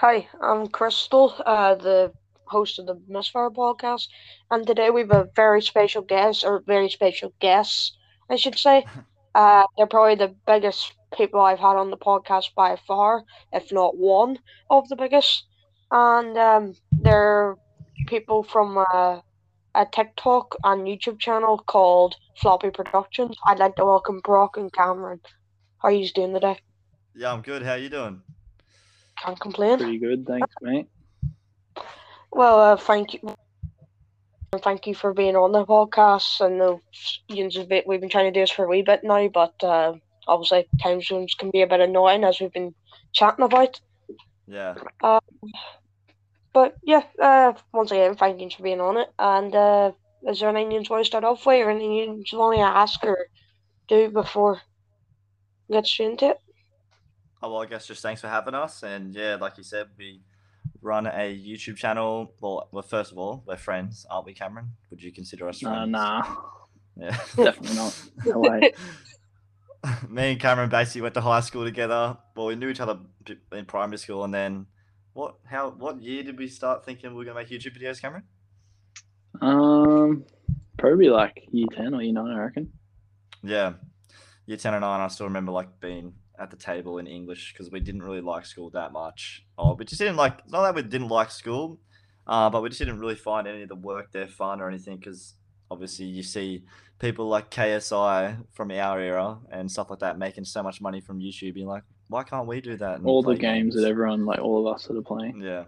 Hi, I'm Crystal, uh, the host of the Misfire podcast, and today we have a very special guest, or very special guests, I should say. Uh, they're probably the biggest people I've had on the podcast by far, if not one of the biggest. And um, they're people from uh, a TikTok and YouTube channel called Floppy Productions. I'd like to welcome Brock and Cameron. How are you doing today? Yeah, I'm good. How are you doing? Can't complain. Pretty good, thanks, mate. Well, uh, thank you. And thank you for being on the podcast. I know yous have been- we've been trying to do this for a wee bit now, but uh, obviously time zones can be a bit annoying as we've been chatting about. Yeah. But yeah, uh, once again, thank you for being on it. And uh, is there anything you want to start off with, or anything you want to ask or do before we get straight into it? Oh well, I guess just thanks for having us. And yeah, like you said, we run a YouTube channel. Well, well, first of all, we're friends, aren't we, Cameron? Would you consider us Uh, friends? nah, Yeah. definitely not. No way. Me and Cameron basically went to high school together. Well, we knew each other in primary school, and then what? How? What year did we start thinking we were gonna make YouTube videos, Cameron? Um, probably like year ten or year nine, I reckon. Yeah, year ten and nine. I still remember like being at the table in English because we didn't really like school that much. Oh, we just didn't like. Not that we didn't like school, uh, but we just didn't really find any of the work there fun or anything because obviously you see people like KSI from our era and stuff like that making so much money from YouTube. Being like, why can't we do that? and All the play games that everyone, like all of us, that are playing. yeah.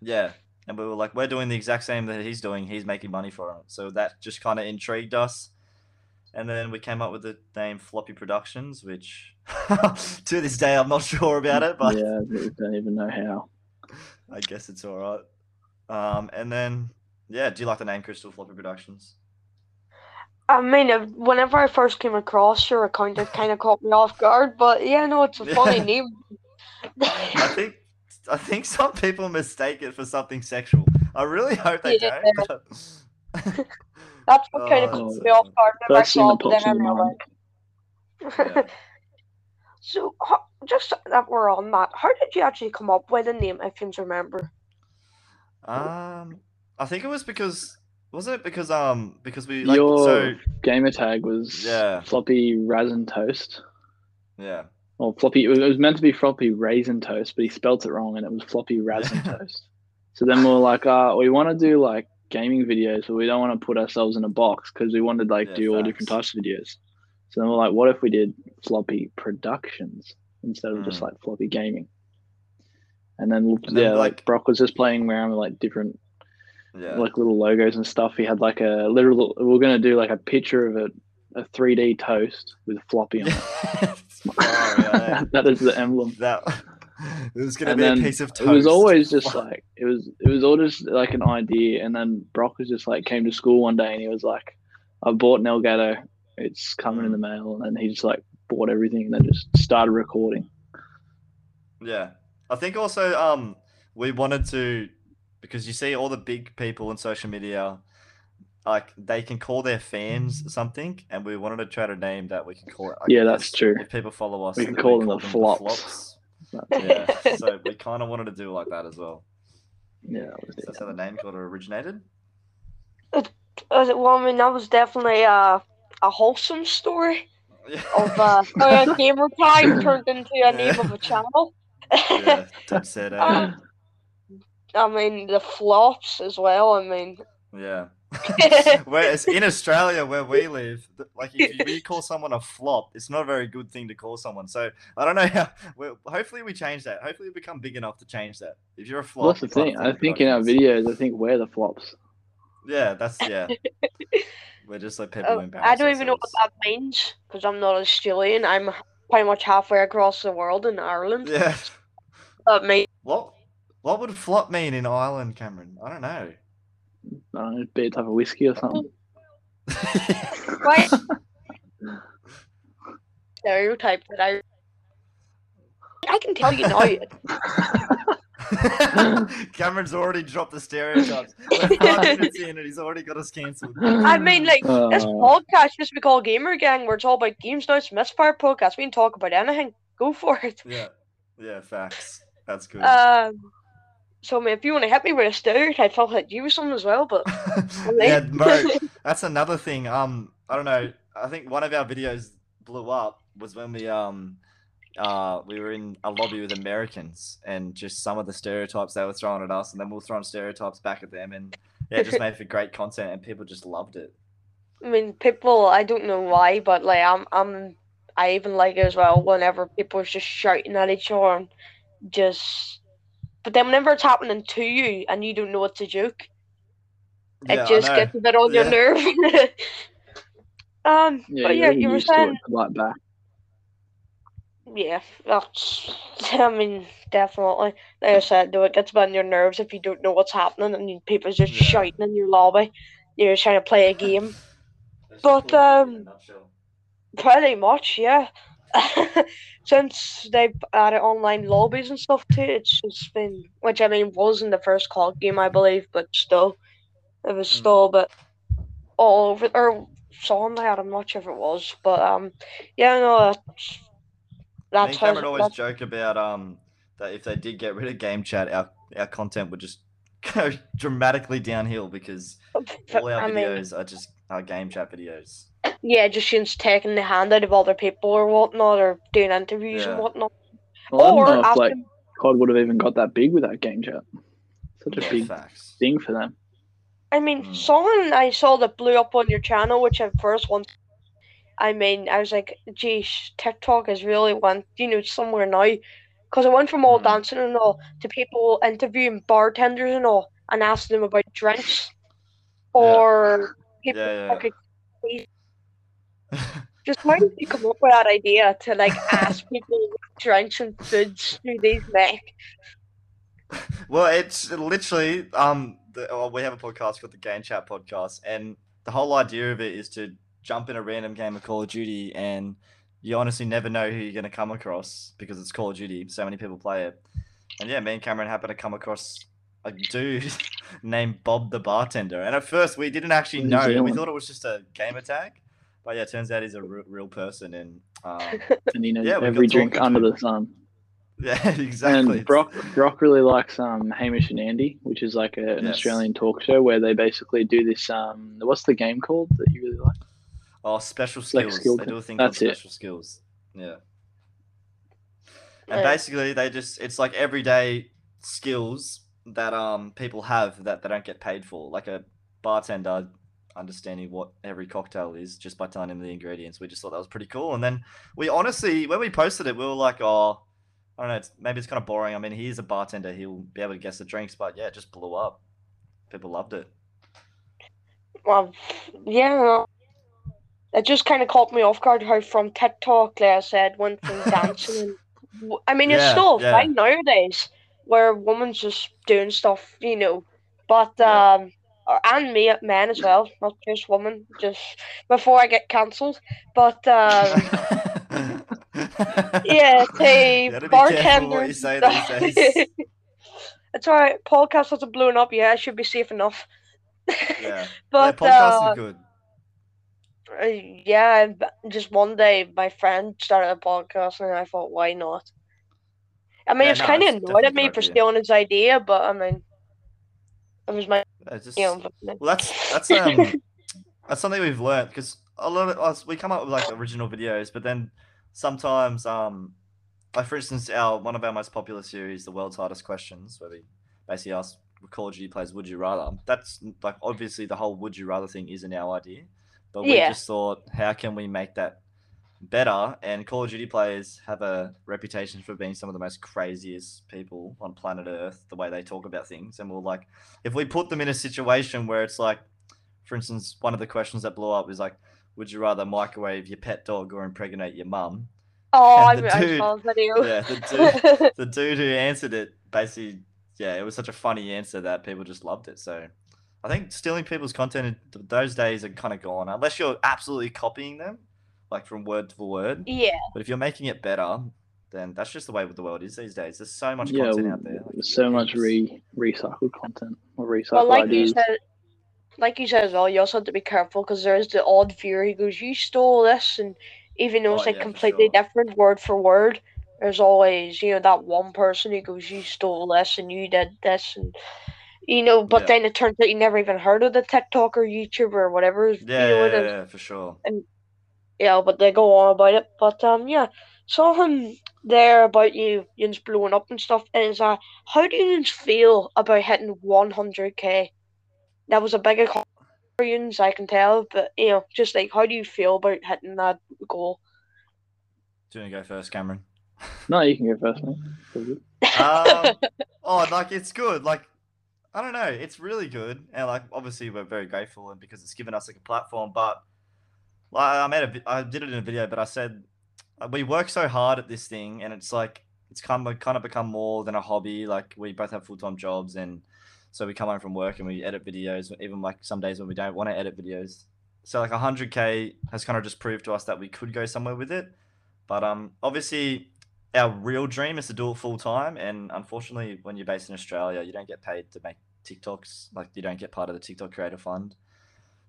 Yeah. And we were like, we're doing the exact same that he's doing. He's making money for it. So that just kind of intrigued us. And then we came up with the name Floppy Productions, which to this day I'm not sure about it, but yeah, I don't even know how. I guess it's all right. Um, and then, yeah, do you like the name Crystal Floppy Productions? I mean, whenever I first came across your account, it kind of caught me off guard. But yeah, no, it's a funny Yeah. name. I think I think some people mistake it for something sexual. I really hope they Yeah. don't. but- That's what kind of Oh, caught me off guard whenever I saw that it. But then I in mind. realized. Yeah. So, just that we're on that, how did you actually come up with the name, if you can remember? Um, I think it was because wasn't it because um because we like Your so gamer tag was Yeah. floppy raisin toast. yeah Or floppy. It was, it was meant to be floppy raisin toast, but he spelt it wrong, and it was floppy raisin toast. So then we were like, uh, we want to do like gaming videos, but we don't want to put ourselves in a box because we wanted like Yeah, do all different types of videos. So then we're like, what if we did floppy productions instead of just Mm. like floppy gaming? And then, And then, yeah, like, like- Brock was just playing around with like different yeah like little logos and stuff. He had like a literal. We are gonna do like a picture of a a 3D toast with a floppy on it. Oh, yeah, that is the emblem. that it was gonna And be a piece of toast. It was always just like it was. It was all just like an idea, and then Brock was just like came to school one day, and he was like, "I bought an Elgato. It's coming in the mail." And then he just like bought everything, and then just started recording. yeah. I think also um we wanted to because you see all the big people on social media like they can call their fans something and we wanted to try to name that we can call it I Yeah, that's true. if people follow us We can that call them the flops. yeah so we kind of wanted to do it like that as well Yeah, that so it. that's how the name got of originated Uh, well, I mean, that was definitely uh, a wholesome story of uh, how a gamer tag turned into a name of a channel. yeah dead set eh? Um, I mean, the flops as well. I mean, yeah Whereas in Australia, where we live, like if you, we call someone a flop, it's not a very good thing to call someone. So I don't know how. Well, hopefully we change that. Hopefully we become big enough to change that. If you're a flop, Well, that's the thing. I think in our videos, I think we're the flops. Yeah, that's yeah. We're just like people uh, who embarrass I don't even know what that means because I'm not a Australian. I'm pretty much halfway across the world in Ireland. Yeah. That means What what would flop mean in Ireland, Cameron? I don't know. I don't know, be a type of whiskey or something. quite stereotype that I. I can tell you now. Cameron's already dropped the stereotypes. We're five minutes in and he's already got us cancelled. I mean, like this Uh, podcast used to be called Gamer Gang, where it's all about games. Now it's Misfire podcast. We can talk about anything. Go for it. Yeah, yeah, facts. That's good. Um, so I mean, if you want to hit me with a stereotype, I'll hit you with some as well. But yeah, Mo, that's another thing. Um, I don't know. I think one of our videos blew up was when we um uh we were in a lobby with Americans and just some of the stereotypes they were throwing at us, and then we were throwing stereotypes back at them, and yeah, it just made for great content, and people just loved it. I mean, people. I don't know why, but like I'm, I'm, I even like it as well. Whenever people are just shouting at each other, and just. But then whenever it's happening to you and you don't know it's a joke, Yeah, it just gets a bit on Yeah. your nerve. um, Yeah, but you're yeah, getting you were used to saying, it to back. Yeah, that's. I mean, definitely. Like I said, though, it gets on your nerves if you don't know what's happening and you- people's just Yeah. shouting in your lobby. You're trying to play a game. But, just all in a um. Pretty much, yeah. Since they've added online lobbies and stuff too, it's just been, which I mean was in the first COD game, I believe, but still, it was Mm. still but all over, or some that I'm not sure if it was, but um, yeah, no, that's Me that's and how Cameron always that's, joke about um that if they did get rid of game chat, our our content would just go dramatically downhill because all our I mean, videos are just our game chat videos. yeah, just since taking the hand out of other people or whatnot, or doing interviews and whatnot, Well, I or don't know if like asking, COD would have even got that big without game chat. Such a Yeah, big facts. thing for them. I mean, Mm. someone I saw that blew up on your channel, which at first one, I mean, I was like, geez, TikTok is really went, you know, somewhere now. Because I went from all Mm. dancing and all to people interviewing bartenders and all and asking them about drinks. Or people Yeah, like, just how did you come up with that idea to like ask people what drinks and foods do these make? well, it's literally um the, oh, we have a podcast called the Game Chat Podcast, and the whole idea of it is to jump in a random game of Call of Duty, and you honestly never know who you're going to come across because it's Call of Duty. So many people play it, and yeah, me and Cameron happened to come across a dude named Bob the bartender, and at first we didn't actually know. We thought it was just a gamer tag, but yeah, it turns out he's a real person, and um, And he knows Yeah, every drink under the sun. yeah, exactly. And Brock Brock really likes um Hamish and Andy, which is like a, an Yes. Australian talk show where they basically do this um what's the game called that you really like? Oh, special like skills. skill they do a thing that's called it. special skills. Yeah. And Yeah. basically, they just it's like everyday skills that um people have that they don't get paid for, like a bartender understanding what every cocktail is just by telling him the ingredients. We just thought that was pretty cool, and then we honestly, when we posted it, we were like, oh. I don't know. It's, maybe it's kind of boring. I mean, he's a bartender. He'll be able to guess the drinks, but yeah, it just blew up. People loved it. Well, yeah, no. it just kind of caught me off guard how from TikTok, like I said, went from dancing and w- I mean, it's still yeah. fine nowadays where women's just doing stuff, you know, but Yeah. um, and me, men as well, not just women. Just before I get cancelled, but um, yeah, the You gotta be what you bartender. say these days. it's alright. Podcast hasn't blown up yet. I should be safe enough. Yeah. but yeah, podcasts uh, are good. Uh, yeah, just one day my friend started a podcast and I thought, why not? I mean, Yeah, it's no, kind of annoyed at me for stealing his idea, but I mean, it was my just, you know. well, that's that's um that's something we've learned because a lot of us we come up with like original videos, but then sometimes um like for instance our one of our most popular series, the world's hardest questions, where we basically ask Call of Duty players, would you rather? That's like obviously the whole would you rather thing isn't our idea, but we Yeah. just thought how can we make that better? And Call of Duty players have a reputation for being some of the most craziest people on planet Earth, the way they talk about things, and we're like if we put them in a situation where it's like, for instance, one of the questions that blew up is like, would you rather microwave your pet dog or impregnate your mum? Oh, And the I dude- saw the video. Yeah, the The dude who answered it basically, yeah, it was such a funny answer that people just loved it. So I think stealing people's content, in- those days are kind of gone, unless you're absolutely copying them, like from word for word. yeah, But if you're making it better, then that's just the way with the world is these days. There's so much Yeah, content out there. like, there's so much re recycled content or recycled well, like you ideas. said, like you said as well, you also have to be careful because there is the odd viewer who goes, "You stole this," and even though Oh, it's like yeah, completely sure. different word for word, there's always you know that one person who goes, "You stole this and you did this," and you know, but Yeah. then it turns out you never even heard of the TikTok or YouTube or whatever. Yeah, you know, yeah, is. yeah, for sure. And Yeah, but they go on about it. But um, yeah, something there about you, yous blowing up and stuff is uh, how do you feel about hitting 100k? That was a big accomplishment for yous, I can tell. But you know, just like how do you feel about hitting that goal? Do you want to go first, Cameron? No, you can go first, mate. It's um, oh, like it's good. Like I don't know, it's really good, and like obviously we're very grateful, and because it's given us like a platform. But like I made a, I did it in a video, but I said uh, we work so hard at this thing, and it's like it's kind of kind of become more than a hobby. Like we both have full time jobs, and so we come home from work and we edit videos, even like some days when we don't want to edit videos. So like 100k has kind of just proved to us that we could go somewhere with it. But um, obviously our real dream is to do it full time and unfortunately when you're based in australia you don't get paid to make tiktoks like you don't get part of the tiktok creator fund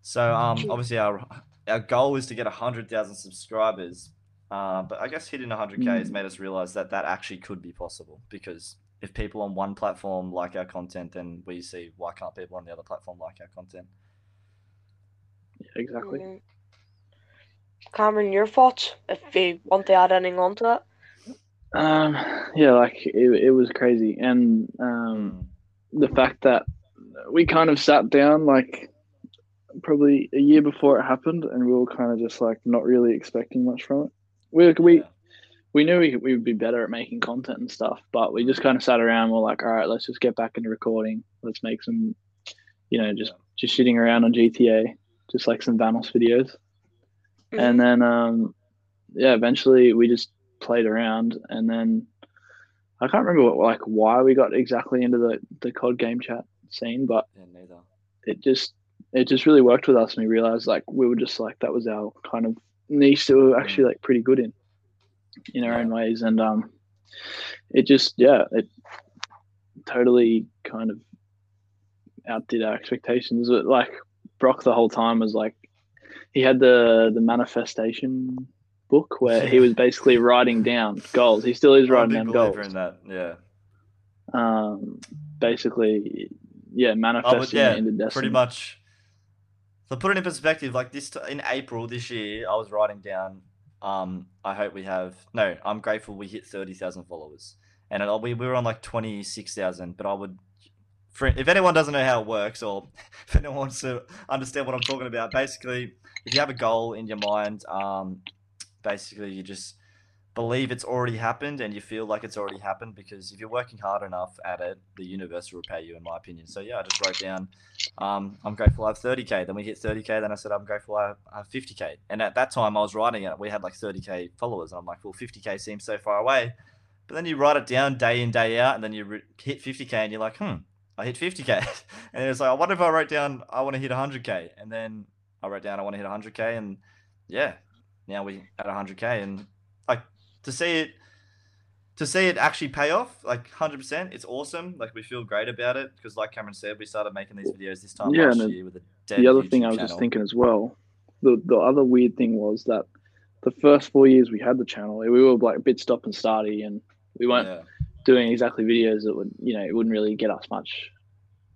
so um obviously our our goal is to get 100000 subscribers uh, but i guess hitting 100k has Mm. made us realize that that actually could be possible because if people on one platform like our content then we see why can't people on the other platform like our content Yeah, exactly. Mm. Cameron, your thoughts? If you want to add anything onto that. Um, yeah, like it, it was crazy, and um, the fact that we kind of sat down like probably a year before it happened, and we were kind of just like not really expecting much from it. We we we knew we, we would be better at making content and stuff, but we just kind of sat around. We're like, all right, let's just get back into recording. Let's make some, you know, just just shitting around on GTA, just like some Vanoss videos. Mhm. And then um, yeah, eventually we just played around, and then I can't remember what, like why we got exactly into the the COD game chat scene, but yeah neither it just it just really worked with us, and we realized like we were just like that was our kind of niche that we were actually like pretty good in in our Yeah. own ways, and um, it just yeah, it totally kind of outdid our expectations. But like Brock the whole time was like he had the the manifestation book where he was basically writing down goals. He still is writing down goals. in that yeah Um, basically, yeah, manifesting yeah, pretty much. So put it in perspective, like this in April this year, I was writing down. Um, I hope we have no. I'm grateful we hit thirty thousand followers, and it, we we were on like twenty six thousand. But I would, for if anyone doesn't know how it works, or if anyone wants to understand what I'm talking about, basically, if you have a goal in your mind, um, basically you just believe it's already happened and you feel like it's already happened because if you're working hard enough at it, the universe will repay you, in my opinion. So yeah, I just wrote down, um, I'm grateful I have 30k. Then we hit 30k. Then I said I'm grateful I have, 50k. And at that time I was writing it, we had like 30k followers, and I'm like, well, 50k seems so far away. But then you write it down day in day out, and then you re- hit 50k, and you're like, hmm, I hit 50k. and it's like, wonder if I wrote down I want to hit 100k, and then I wrote down I want to hit 100k, and yeah, now we at 100k, and like to see it to see it actually pay off like 100% it's awesome like we feel great about it because like cameron said we started making these videos this time Yeah, last and year with a dead the other thing I was channel. just thinking as well, the the other weird thing was that the first four years we had the channel, we were like a bit stop and starty, and we weren't yeah. doing exactly videos that would, you know, it wouldn't really get us much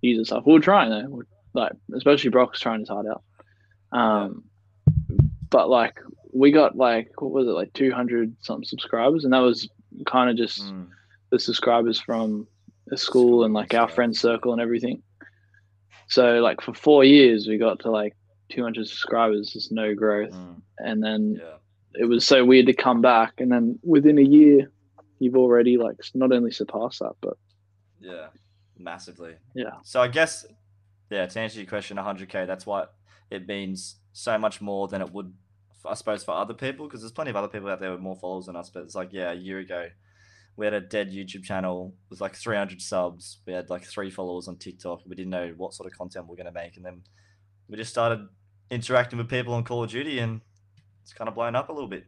user stuff. We were trying though, We're- like especially Brock's trying his heart out. Um, but like we got like what was it like two hundred something subscribers, and that was kind of just Mm, the subscribers from the school and like our School, friend circle and everything. So like for four years we got to like 200 subscribers, just no growth, mm, and then yeah. it was so weird to come back, and then within a year you've already like not only surpassed that, but yeah massively. Yeah, so i guess yeah to answer your question 100k that's what it means so much more than it would i suppose for other people because there's plenty of other people out there with more followers than us but it's like yeah a year ago we had a dead youtube channel with like 300 subs we had like three followers on tiktok we didn't know what sort of content we are going to make and then we just started interacting with people on call of duty and it's kind of blown up a little bit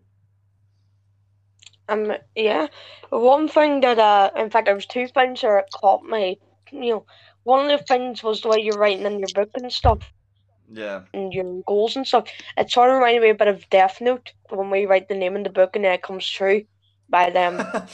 Um, yeah. One thing that, uh, in fact, there was two things that caught me. You know, one of the things was the way you're writing in your book and stuff, yeah and your goals and stuff. It sort of reminded me a bit of Death Note when we write the name in the book and then it comes true. by them.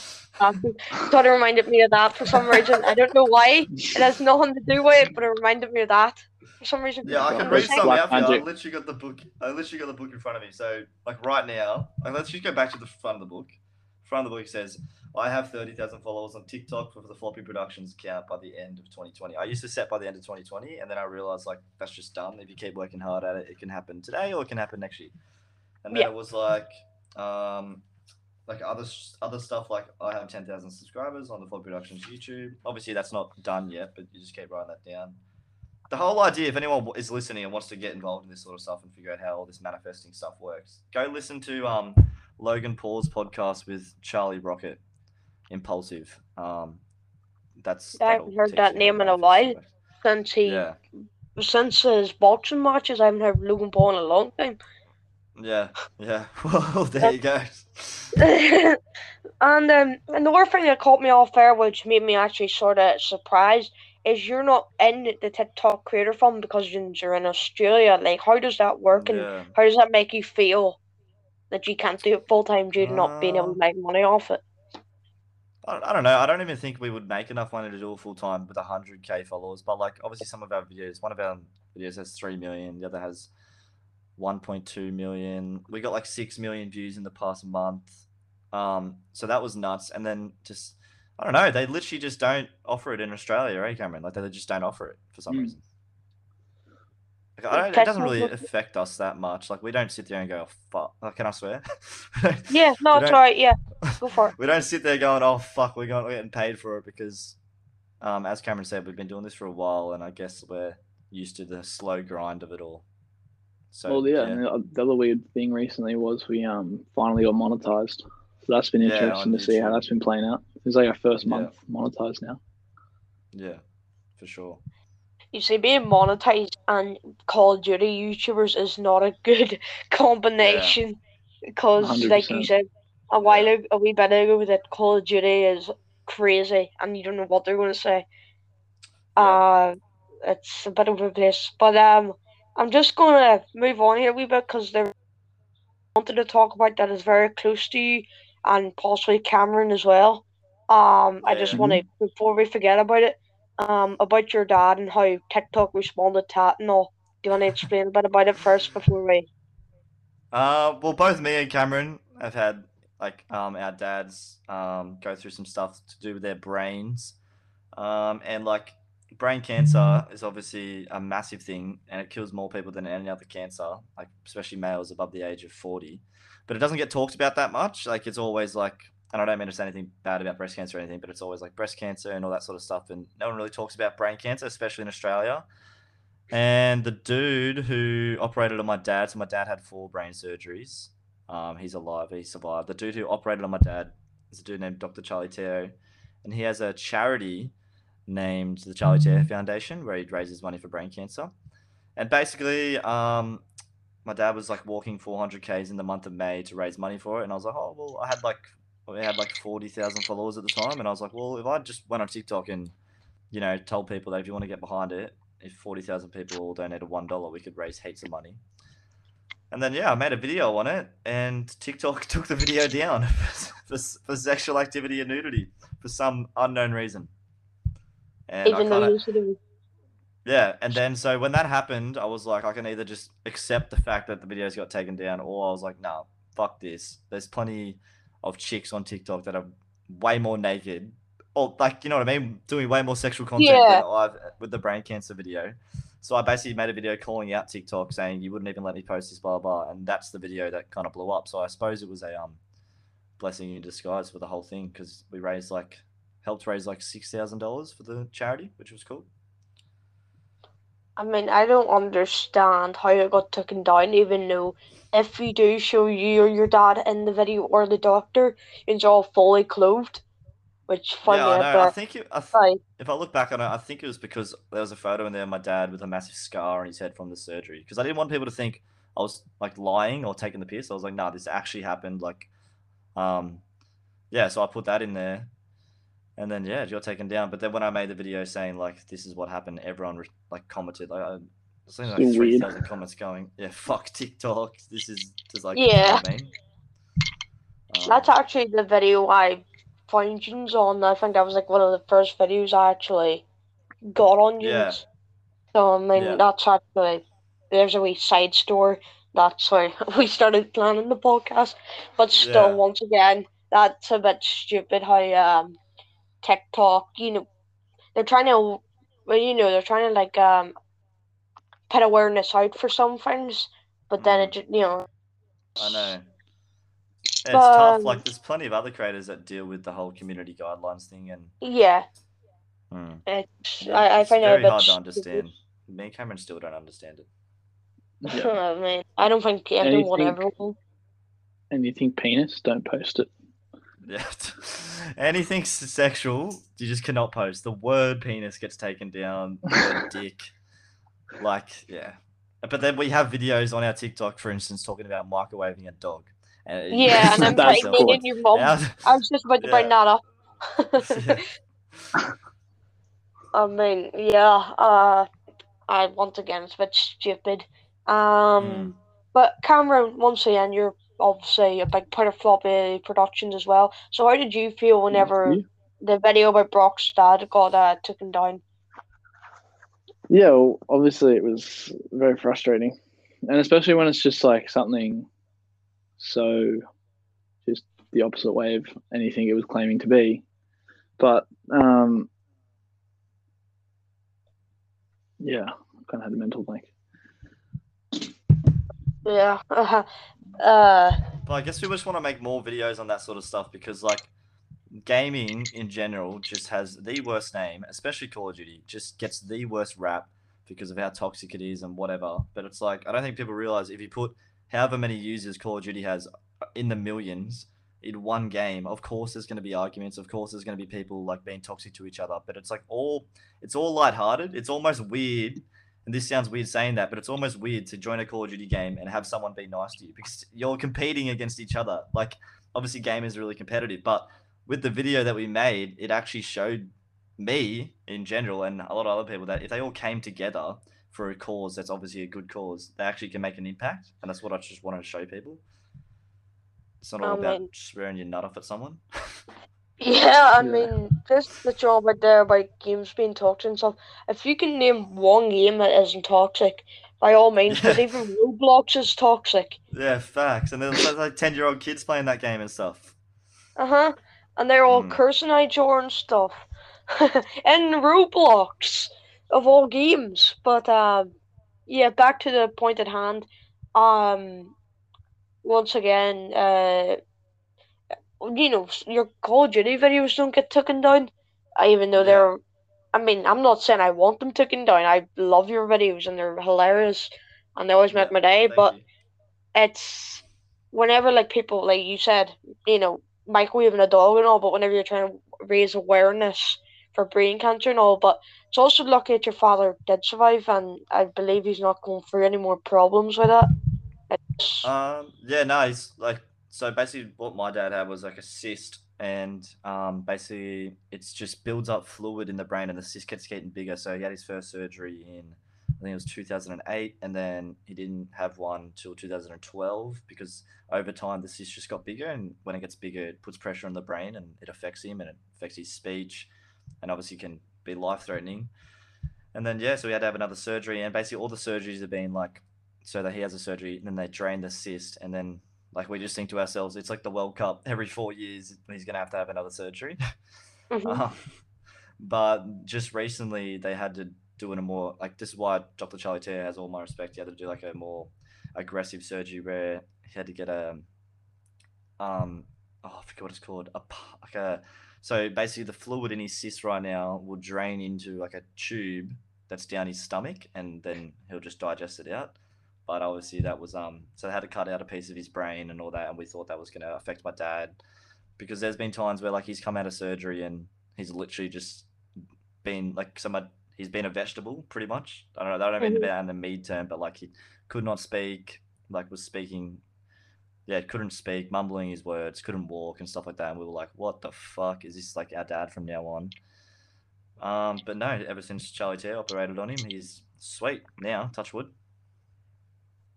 Sort of reminded me of that for some reason. I don't know why. It has nothing to do with it, but it reminded me of that for some reason. Yeah, I can Right. read Black some out for you. I Magic. literally got the book. I literally got the book in front of me. So, like right now, like let's just go back to the front of the book. Front of the book says, "I have thirty thousand followers on TikTok for the Floppy Productions account by the end of 2020." I used to set by the end of 2020, and then I realized like that's just dumb. If you keep working hard at it, it can happen today or it can happen next year. And then Yeah. it was like, um, like other other stuff. Like I have ten thousand subscribers on the Floppy Productions YouTube. Obviously, that's not done yet, but you just keep writing that down the whole idea, if anyone is listening and wants to get involved in this sort of stuff and figure out how all this manifesting stuff works, go listen to um, Logan Paul's podcast with Charlie Rocket, Impulsive. Um, that's I haven't heard that name in a while. Since he, Yeah, since his boxing matches, I haven't heard Logan Paul in a long time. yeah, yeah. Well, there you go. and um, another thing that caught me off there, which made me actually sort of surprised, is you're not in the TikTok creator fund because you're in Australia. Like, how does that work, and Yeah. how does that make you feel that you can't do it full time due to not being able to Um, make money off it? I don't, know. I don't even think we would make enough money to do it full time with 100k followers. But like, obviously, some of our videos, one of our videos has 3 million, the other has 1.2 million. We got like 6 million views in the past month. Um, so that was nuts. And then just, I don't know, they literally just don't offer it in Australia, eh, Cameron? Like, they just don't offer it for some Mm. reason. Like, I don't, it doesn't really affect us that much. Like, we don't sit there and go, oh, fuck. Like, can I swear? Yeah, no, We it's don't- alright. Yeah, go for it. we don't sit there going, "Oh fuck, we're going, we're getting paid for it," because, um, as Cameron said, we've been doing this for a while, and I guess we're used to the slow grind of it all. So well, yeah. and The the other weird thing recently was we um finally got monetized. So that's been interesting on to see how that's been playing out. It's like our first Yeah. month monetized now. yeah, for sure. You see, being monetized and Call of Duty YouTubers is not a good combination because, like you said a while ago, a wee bit ago, that Call of Duty is crazy and you don't know what they're going to say. Yeah. Uh, it's a bit of a place, but um, I'm just going to move on here a wee bit because there wanted to talk about that is very close to you and possibly Cameron as well. Um, I Yeah. just want to before we forget about it, um, about your dad and how TikTok responded to that and all. Do you want to explain a bit about it first before we? Uh, well, both me and Cameron have had like um our dads um go through some stuff to do with their brains, um and like brain cancer is obviously a massive thing and it kills more people than any other cancer, like especially males above the age of forty. But it doesn't get talked about that much. Like it's always like, and I don't mean to say anything bad about breast cancer or anything, but it's always like breast cancer and all that sort of stuff, and no one really talks about brain cancer, especially in Australia. And the dude who operated on my dad, so my dad had four brain surgeries. Um, he's alive. He survived. The dude who operated on my dad is a dude named Dr. Charlie Teo, and he has a charity named the Charlie Teo Foundation where he raises money for brain cancer. And basically, um, my dad was like walking 400 k's in the month of May to raise money for it, and I was like, oh well, I had like we had like 40,000 followers at the time, and I was like, well, if I just went on TikTok and you know told people that if you want to get behind it, if 40,000 people all donated $1, we could raise heaps of money. And then, yeah, I made a video on it, and TikTok took the video down for, for sexual activity and nudity for some unknown reason. And Even though kinda, you sort of yeah, and then so when that happened, I was like, I can either just accept the fact that the videos got taken down, or I was like, nah, fuck this. There's plenty of chicks on TikTok that are way more naked, or like, you know what I mean, doing way more sexual content Yeah. than I've with the brain cancer video. So I basically made a video calling out TikTok, saying you wouldn't even let me post this, blah blah, and that's the video that kind of blew up. So I suppose it was a um blessing in disguise for the whole thing because we raised like helped raise like six thousand dollars for the charity, which was cool. I mean, I don't understand how it got taken down, even though if we do show you or your dad in the video or the doctor, it's all fully clothed, which funny yeah, I know. I enough, think it, I th- like, if I look back on it, I think it was because there was a photo in there of my dad with a massive scar on his head from the surgery. Because I didn't want people to think I was like lying or taking the piss. I was like, nah, this actually happened. Like, um, yeah. So I put that in there, and then yeah, it got taken down. But then when I made the video saying like this is what happened, everyone re- like commented like. I, Something like So three weird. comments going, yeah, fuck TikTok. This is just like, Yeah. You know I mean? That's actually the video I found Junes on. I think that was like one of the first videos I actually got on Junes. Yeah. So I mean, Yeah. that's actually there's a wee side story. That's why we started planning the podcast. But still, Yeah. once again, that's a bit stupid. How um TikTok, you know, they're trying to, well, you know, they're trying to like um put awareness out for some things, but then it, ju- you know, I know. It's But, tough. um, Like, there's plenty of other creators that deal with the whole community guidelines thing, and yeah, Hmm. it's I, I it's find it a very bit hard to stupid. understand. Me and Cameron still don't understand it. Yeah. I mean, I don't think everyone Anything- ever will. And you think penis? Don't post it. Yeah. Anything sexual, you just cannot post. The word penis gets taken down. The dick. Like, yeah. But then we have videos on our TikTok, for instance, talking about microwaving a dog. And Yeah, and I'm pregnant your. Now- I was just about to bring that up. Yeah. I mean, yeah, uh, I once again it's a bit stupid. Um, Mm. but Cameron, once again, you're obviously a big part of Floppy Productions as well. So how did you feel whenever Yeah. the video about Brock's dad got uh, taken down? Yeah, well, obviously it was very frustrating, and especially when it's just like something so just the opposite way of anything it was claiming to be. But um, yeah, I kind of had a mental blank. Yeah, uh, But I guess we just want to make more videos on that sort of stuff because, like, gaming in general just has the worst name, especially Call of Duty, just gets the worst rap because of how toxic it is and whatever. But it's like, I don't think people realize if you put however many users Call of Duty has in the millions in one game, of course there's going to be arguments. Of course there's going to be people like being toxic to each other. But it's like all, it's all lighthearted. It's almost weird. And this sounds weird saying that, but it's almost weird to join a Call of Duty game and have someone be nice to you because you're competing against each other. Like, obviously, game is really competitive, but with the video that we made, it actually showed me in general and a lot of other people that if they all came together for a cause that's obviously a good cause, they actually can make an impact. And that's what I just wanted to show people. It's not all I about um, swearing your nut off at someone. yeah, I Yeah. mean, just the job right there about games being toxic and stuff. If you can name one game that isn't toxic, by all means, because even Roblox is toxic. yeah, facts. And there's like 10 year old kids playing that game and stuff. Uh huh. And they're all Mm. cursing each other and stuff. and Roblox of all games. But um, yeah, back to the point at hand. Um, once again, uh, you know, your Call of Duty videos don't get taken down, even though they're. I mean, I'm not saying I want them taken down. I love your videos and they're hilarious, and they always make my day. Thank But you. it's whenever like people like you said, you know, microwaving a dog and all, but whenever you're trying to raise awareness for brain cancer and all, but it's also lucky that your father did survive and I believe he's not going through any more problems with it. It's, Um, yeah, no, he's like so basically what my dad had was like a cyst and um basically it's just builds up fluid in the brain and the cyst gets getting bigger. So he had his first surgery in I think it was 2008 and then he didn't have one till 2012 because over time the cyst just got bigger and when it gets bigger it puts pressure on the brain and it affects him and it affects his speech and obviously can be life threatening. And then yeah, so we had to have another surgery and basically all the surgeries have been like so that he has a surgery and then they drain the cyst and then like we just think to ourselves it's like the world cup every four years he's going to have to have another surgery. Mhm. um, but just recently they had to do it a more like this is why dr charlie Teo has all my respect. He had to do like a more aggressive surgery where he had to get a um oh i forget what it's called a like a so basically the fluid in his cyst right now will drain into like a tube that's down his stomach and then he'll just digest it out but obviously that was um so they had to cut out a piece of his brain and all that and we thought that was going to affect my dad because there's been times where like he's come out of surgery and he's literally just been like some he's been a vegetable pretty much. I don't know i don't mean Mhm. about in the mead term but like he could not speak like was speaking yeah couldn't speak mumbling his words couldn't walk and stuff like that and we were like what the fuck? Is this like our dad from now on? Um but no ever since charlie Teo operated on him he's sweet now touch wood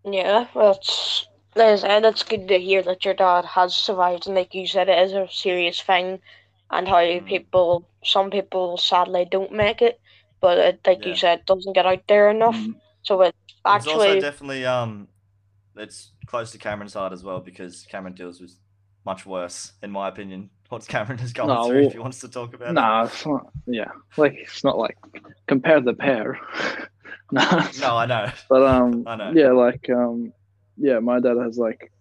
Yeah, well, it's Liz, and it's good to hear that your dad has survived, and like you said, it is a serious thing, and how Mm. people, some people sadly don't make it, but it, like you Yeah. said, doesn't get out there enough. Mm. So it It's also actually, definitely um, it's close to Cameron's heart as well because Cameron deals with much worse, in my opinion. What Cameron has gone No, through, if he wants to talk about Nah, it's not. Yeah, like it's not like compare the pair. nah. it. No, I know. But um, I know. yeah, like um, yeah, my dad has like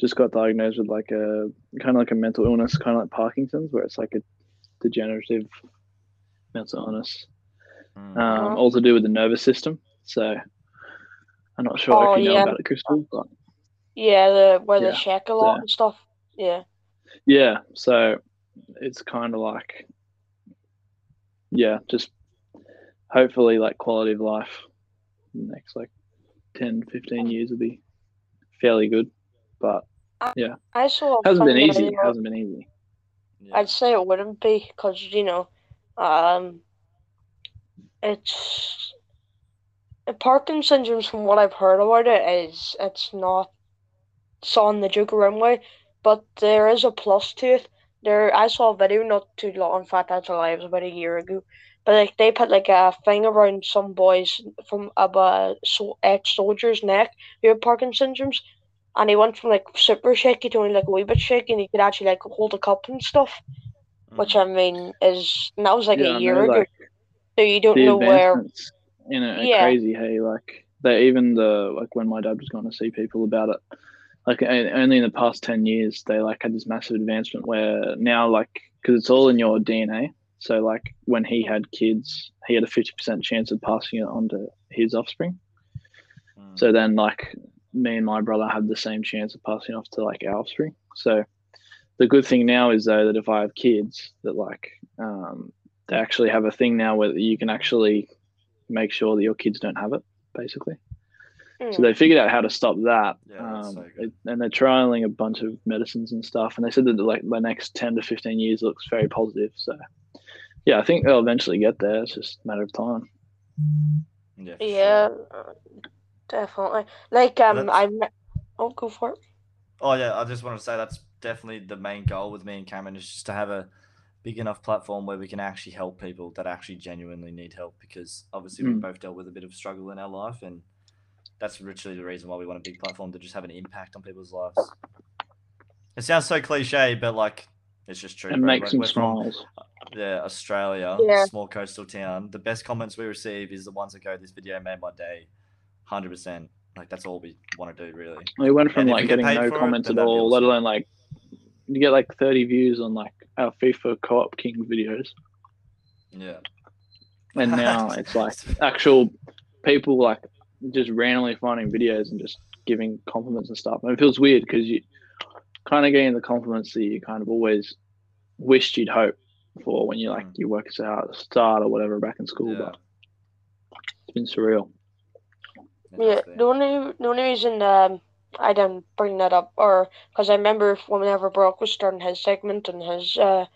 just got diagnosed with like a kind of like a mental illness, kind of like Parkinson's, where it's like a degenerative mental illness, Mm. um, Uh-huh. all to do with the nervous system. So I'm not sure Oh, if you know yeah. about it, Crystal, but yeah, the where Yeah, they check a lot so- and stuff. Yeah. yeah, so it's kind of like yeah, just hopefully like quality of life in the next like 10, 15 years will be fairly good, but yeah I saw. hasn't been thing easy. video- Hasn't been easy. Yeah. I'd say it wouldn't be because you know, um, it's Parkinson's syndrome. From what I've heard about it, is it's not something the joke around with, but there is a plus to it. There, I saw a video not too long. In fact, that's a lie. It was about a year ago. But like they put like a thing around some boys from about so ex soldiers' neck who had Parkinson's syndromes, and he went from like super shaky to only like a wee bit shaky, and he could actually like hold a cup and stuff which Mm. I mean is and that was like yeah, a year know, ago. like so you don't know where. in it Yeah. crazy. Hey, like they even the like when my dad was going to see people about it, like only in the past ten years they like had this massive advancement where now like because it's all in your DNA. So like when he had kids, he had a fifty percent chance of passing it on to his offspring. Mm. So then, like me and my brother had the same chance of passing off to like our offspring. So the good thing now is though that if I have kids, that like um, they actually have a thing now where you can actually make sure that your kids don't have it, basically. So Mm. they figured out how to stop that, Yeah, um, so it- and they're trialing a bunch of medicines and stuff. And they said that like the next ten to fifteen years looks very positive. So yeah, I think they'll eventually get there. It's just a matter of time. Yeah. Yeah, definitely. Like um, I me- oh go for it. Oh yeah, I just wanted to say that's definitely the main goal with me and Cameron is just to have a big enough platform where we can actually help people that actually genuinely need help because obviously we've Mm. both dealt with a bit of struggle in our life and that's literally the reason why we want a big platform to just have an impact on people's lives. It sounds so cliche, but like it's just true. And bro. make Like, some we're from- smiles. Yeah, Australia, Yeah. small coastal town. The best comments we receive is the ones that go, "This video made my day." Hundred percent. Like that's all we want to do, really. We went from And like getting no for it, comments at all, let alone like you get like 30 views on like our FIFA Co-op King videos, Yeah. and now it's like actual people like just randomly finding videos and just giving compliments and stuff. And it feels weird because you kind of getting the compliments that you kind of always wished you'd hope for when you like Mm. you work us out at the start or whatever back in school. Yeah. But it's been surreal. Yeah, the only the only reason um I didn't bring that up, or because I remember whenever Brock was starting his segment and his uh,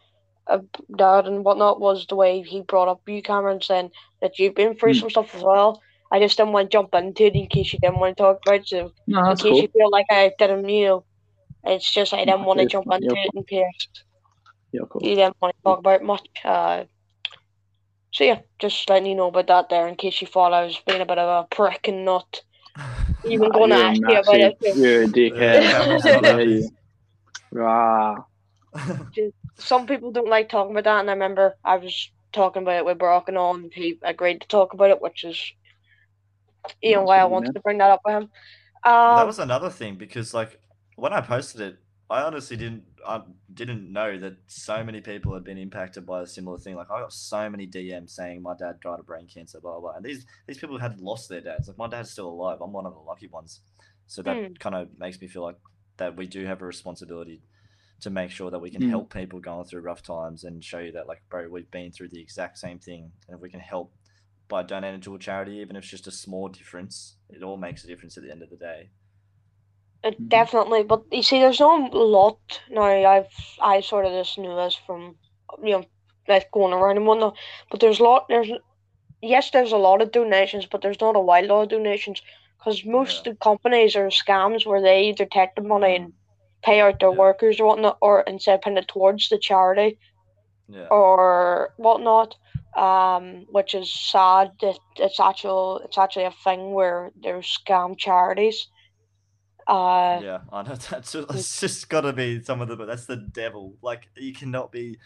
uh dad and whatnot was the way he brought up you, Cameron, saying that you've been through Hmm. some stuff as well. I just didn't want to jump into it in case you didn't want to talk about it. So No, in case cool. you feel like I didn't, you know, it's just I didn't No, want to jump into it in case Yeah, cool. you didn't want to talk about much. Uh, so yeah, just letting you know about that there in case you thought I was being a bit of a prick and not even Nah, going to ask you about it. massive- You're a dickhead. Yeah, Cameron's How not dare happy. you. Rah. Some people don't like talking about that, and I remember I was talking about it with Brock and all, and he agreed to talk about it, which is you know why I wanted man. to bring that up with him. Well, that Um, was another thing because like when I posted it, I honestly didn't I didn't know that so many people had been impacted by a similar thing. Like I got so many DMs saying my dad died of brain cancer, blah blah. blah. And these these people had lost their dads. Like my dad's still alive. I'm one of the lucky ones. So that Mm. kind of makes me feel like that we do have a responsibility to make sure that we can Mm. help people going through rough times and show you that like bro we've been through the exact same thing and if we can help by donating to a charity even if it's just a small difference it all makes a difference at the end of the day it Mhm. definitely, but you see, there's no lot now. I've I sort of just knew this from you know like going around and whatnot. But there's a lot. There's yes, there's a lot of donations, but there's not a wild lot of donations because most Yeah. of the companies are scams where they either take the money and pay out their Yeah. workers or whatnot, or instead putting it towards the charity Yeah. or whatnot. Um, which is sad that it's actual it's actually a thing where there's scam charities. Uh, Yeah, I know that's it's just got to be some of the that's the devil. Like you cannot be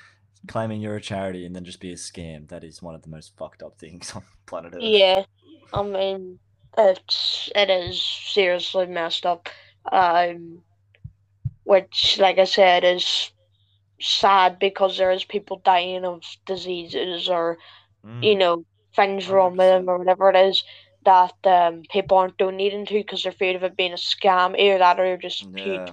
claiming you're a charity and then just be a scam. That is one of the most fucked up things on planet Earth. Yeah, I mean, it's it is seriously messed up. Um, which, like I said, is sad because there is people dying of diseases or Mm, you know things wrong with them or whatever it is that um people aren't donating to because they're afraid of it being a scam. Either that or they're just Yeah.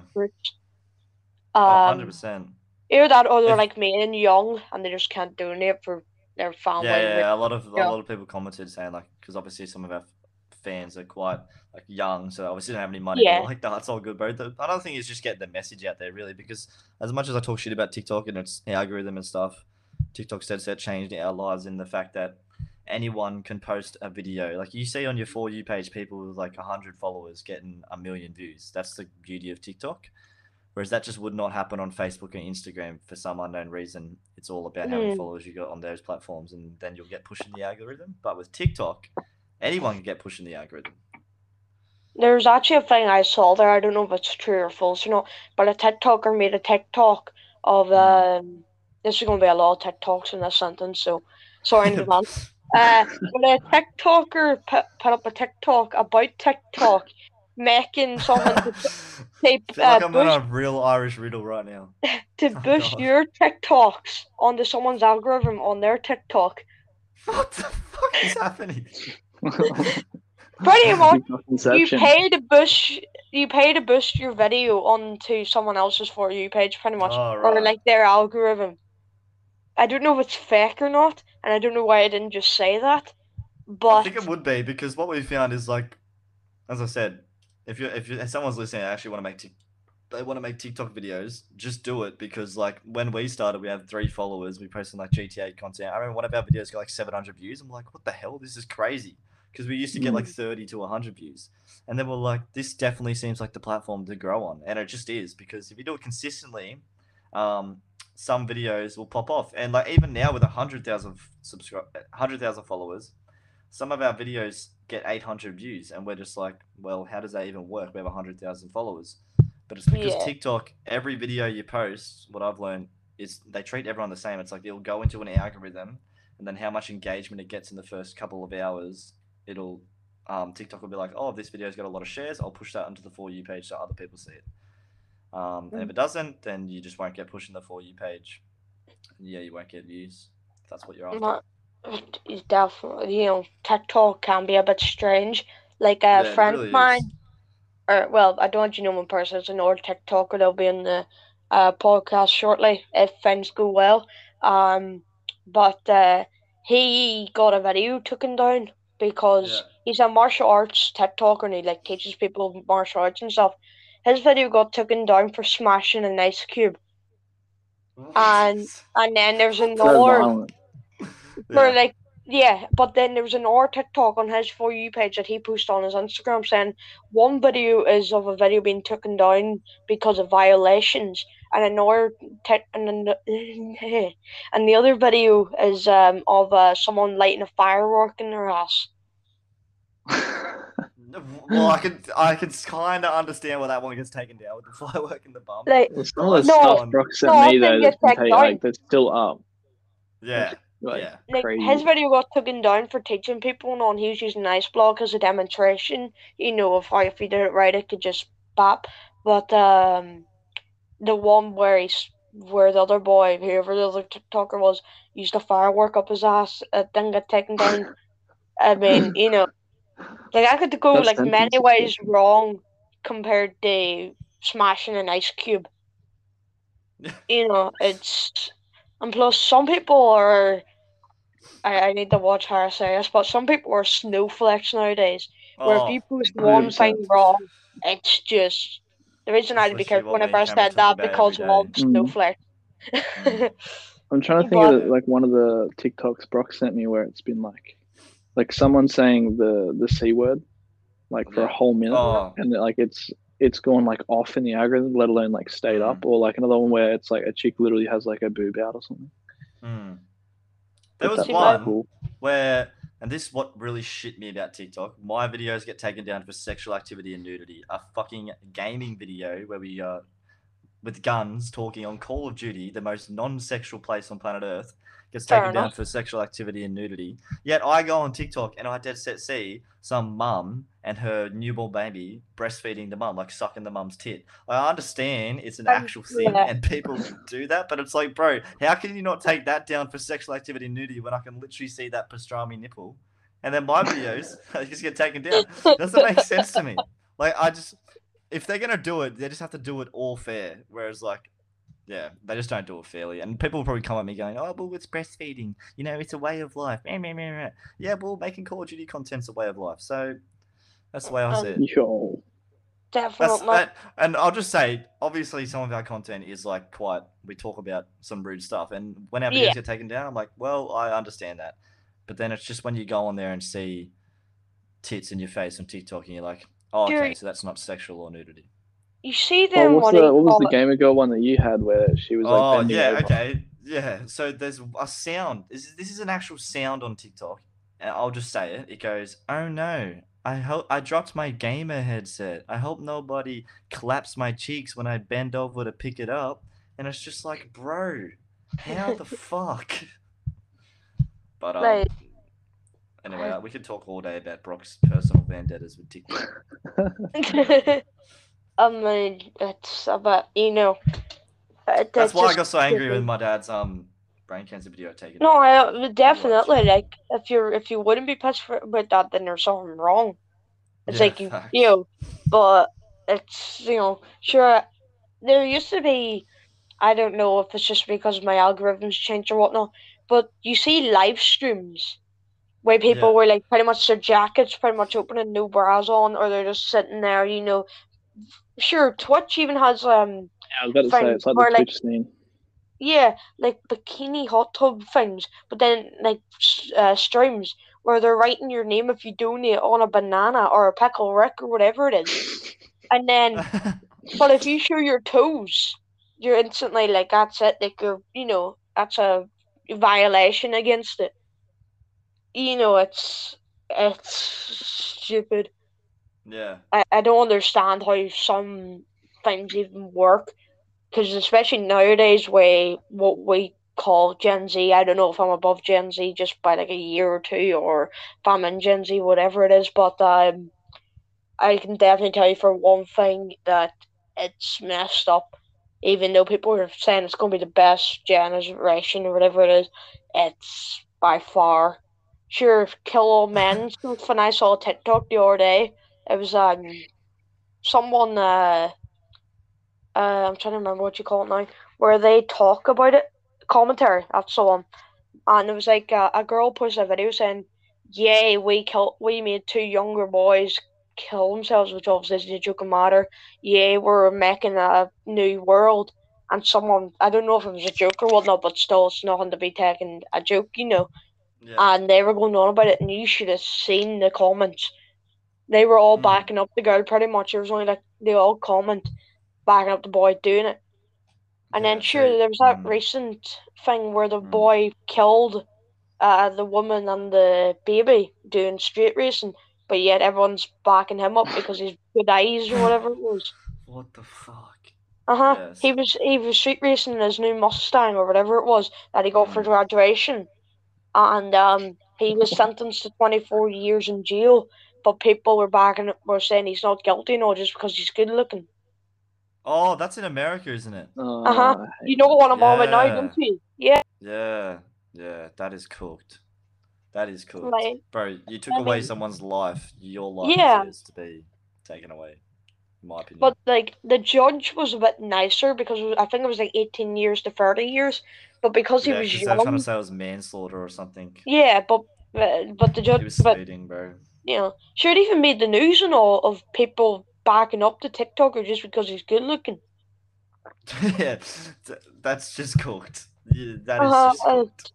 Oh, Um, 100%. either that or they're If- like me and young and they just can't donate for their family. Yeah, yeah, yeah, a lot of Yeah. a lot of people commented saying like because obviously some of our fans are quite like young, so obviously don't have any money. Yeah. Like that's all good, bro. The, another thing is just getting the message out there, really, because as much as I talk shit about TikTok and its algorithm and stuff, TikTok said that changed our lives in the fact that anyone can post a video. Like you see on your for you page, people with like hundred followers getting a million views. That's the beauty of TikTok. Whereas that just would not happen on Facebook and Instagram for some unknown reason. It's all about how many Mm. followers you got on those platforms, and then you'll get pushed in the algorithm. But with TikTok, anyone can get pushed in the algorithm. There's actually a thing I saw there. I don't know if it's true or false or not, but a TikToker made a TikTok of Mm. um. This is going to be a lot of TikToks in this sentence, so sorry in advance. Uh, but a TikToker put, put up a TikTok about TikTok making someone to, say, I feel like uh, I'm on a real Irish riddle right now. to Oh, boost God. your TikToks onto someone's algorithm on their TikTok. What the fuck is happening? Pretty much, You pay to boost you pay to boost your video onto someone else's for you page, pretty much, Oh, or like their algorithm. I don't know if it's fake or not, and I don't know why I didn't just say that. But I think it would be because what we found is like, as I said, if you if, you, if someone's listening, I actually want to make Tik- they want to make TikTok videos, just do it because like when we started, we had three followers. We posted like GTA content. I remember one of our videos got like 700 views. I'm like, what the hell? This is crazy. Because we used to get like 30 to 100 views, and then we're like, this definitely seems like the platform to grow on, and it just is because if you do it consistently, um, some videos will pop off, and like even now with a 100,000 subscribe, 100,000 followers, some of our videos get 800 views. And we're just like well how does that even work? We have a 100000 followers. But it's because Yeah. tiktok every video you post what i've learned is they treat everyone the same. It's like it'll go into an algorithm and then how much engagement it gets in the first couple of hours it'll um, tiktok will be like oh this video's got a lot of shares. I'll push that onto the for you page so other people see it um, and if it doesn't then you just won't get pushed in the for you page yeah you won't get views if that's what you're after not, it's definitely you know TikTok can be a bit strange. Like a Yeah, it friend really of mine, is. or well, I don't actually know one person. It's an old TikToker. They'll be in the uh, podcast shortly if things go well. Um, but uh, he got a video taken down because Yeah. he's a martial arts TikToker and he like teaches people martial arts and stuff. His video got taken down for smashing an ice cube, And- and then there's another for Yeah. like yeah, but then there was another TikTok on his for you page that he posted on his Instagram saying one video is of a video being taken down because of violations, and another tic- and an- and the other video is um of uh, someone lighting a firework in their ass. Well, I can I could kind of understand why that one gets taken down with the firework in the bum. Like Well, some of the No, stuff Brock sent no, I me though, think that's it's been like take- nine. like that's still up. yeah, Like, yeah. like crazy. his video got taken down for teaching people and on he was using Ice Block as a demonstration, you know, of how if he did it right it could just pop. But um the one where he's where the other boy, whoever the other TikToker was, used a firework up his ass, it didn't get taken down. I mean, you know, like I could go That like many ways wrong compared to smashing an ice cube. you know, it's and plus some people are I, I need to watch how I say this, but some people are snowflakes nowadays. Where Oh, if you post one thing wrong, it's just the reason I had to be careful whenever I and said that about because every of day. Mhm. snowflake. Mm. I'm trying to think But- of like one of the TikToks Brock sent me where it's been like, like someone saying the the c word, like for a whole minute, Oh. and like it's it's gone like off in the algorithm, let alone like stayed Mm. up, or like another one where it's like a chick literally has like a boob out or something. Hmm. There But was that's See, kinda one cool. where, and this is what really shit me about TikTok. My videos get taken down for sexual activity and nudity. A fucking gaming video where we uh, with guns talking on Call of Duty, the most non-sexual place on planet Earth, gets Fair taken down for sexual activity and nudity. Yet I go on TikTok and I dead set see some mum and her newborn baby breastfeeding the mum, like sucking the mum's tit. I understand it's an actual thing and people do that, but it's like, bro, how can you not take that down for sexual activity and nudity when I can literally see that pastrami nipple? And then my videos just get taken down. Doesn't make sense to me. Like I just if they're gonna do it, they just have to do it all fair. Whereas like yeah, they just don't do it fairly. And people will probably come at me going, Oh well it's breastfeeding, you know, it's a way of life. Meh, meh, meh, meh." Yeah, well making Call of Duty content's a way of life. So that's the way I see it. Yo, That's Definitely. that, and I'll just say, obviously, some of our content is like quite. We talk about some rude stuff, and when our videos Yeah. get taken down, I'm like, well, I understand that, but then it's just when you go on there and see tits in your face on TikTok, and you're like, oh, okay, Dude. so that's not sexual or nudity. You see well, them what's what the, what was the gamer girl one that you had where she was like oh bending yeah, over? okay, yeah. So there's a sound. This is, this is an actual sound on TikTok, and I'll just say it. It goes, oh no. I hope I dropped my gamer headset. I hope nobody claps my cheeks when I bend over to pick it up. And it's just like, bro, how the fuck? But um, Like- anyway, uh, we could talk all day about Brock's personal vendettas with TikTok. Mean, it's about you know. That's why I got so angry when stupid. my dad's um brain cancer video taken. No. I definitely like if you're if you wouldn't be pissed for, about that, then there's something wrong. It's Yeah, like you, facts. you know, but it's you know, sure. There used to be, I don't know if it's just because my algorithms changed or whatnot, but you see live streams where people Yeah. were like pretty much their jackets pretty much open and no bras on, or they're just sitting there, you know. Sure, Twitch even has um I was about to say it's like the like- Twitch scene. yeah, like bikini hot tub things, but then like uh, streams where they're writing your name if you donate on a banana or a pickle rick or whatever it is, and then but if you show your toes, you're instantly like that's it. Like you're, you know, that's a violation against it. You know, it's it's stupid. Yeah. I, I don't understand how some things even work. Because especially nowadays, where what we call Gen Z, I don't know if I'm above Gen Z just by like a year or two, or if I'm in Gen Z, whatever it is. But um, I can definitely tell you for one thing that it's messed up. Even though people are saying it's going to be the best generation or whatever it is, it's by far. Sure, kill all men. And I saw a TikTok the other day. It was um someone uh uh I'm trying to remember what you call it now, where they talk about it, commentary. That's the one, and it was like uh, a girl posted a video saying, "Yay, we killed, we made two younger boys kill themselves," which obviously is a joking matter. Yay, we're making a new world. And someone, I don't know if it was a joke or whatnot, but still, it's nothing to be taken a joke, you know Yeah. and they were going on about it, and you should have seen the comments. They were all Mm. backing up the girl pretty much. It was only like they all comment backing up the boy doing it. And then Yeah, sure, so- there was that mm. recent thing where the Mm. boy killed uh the woman and the baby doing street racing, but yet everyone's backing him up because he's good eyes or whatever it was. What the fuck? Uh huh. Yes. He was he was street racing in his new Mustang or whatever it was that he got for Mm. graduation, and um he was sentenced to twenty four years in jail. But people were backing were saying he's not guilty no just because he's good looking. Oh, that's in America, isn't it? Oh, Uh-huh. You know what I'm on about now, Yeah. don't you? Yeah, Yeah, yeah, that is cooked. That is cooked. like Bro, you took I away mean- someone's life. Your life Yeah. deserves to be taken away, in my opinion. but like the judge was a bit nicer because it was- I think it was like eighteen years to thirty years, but because he yeah, he was 'cause they were trying young, to say it was manslaughter or something. yeah, but uh, but the judge. He judge was but bro. You know, sure it even made the news and all of people backing up the TikToker just because he's good looking. yeah, that's just cooked. Yeah, that is Uh-huh, just uh, cooked.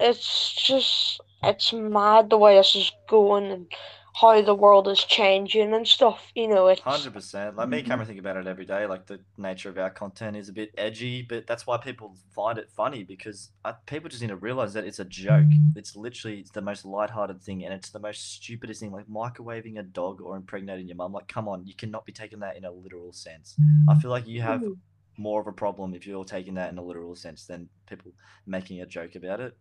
It's just it's mad the way this is going, and how the world is changing and stuff. You know, it's Hundred percent. Like me. Cameron think about it every day. Like the nature of our content is a bit edgy, but that's why people find it funny because uh, people just need to realize that it's a joke. It's literally it's the most lighthearted thing, and it's the most stupidest thing. Like microwaving a dog or impregnating your mum. Like, come on, you cannot be taking that in a literal sense. I feel like you have more of a problem if you're taking that in a literal sense than people making a joke about it.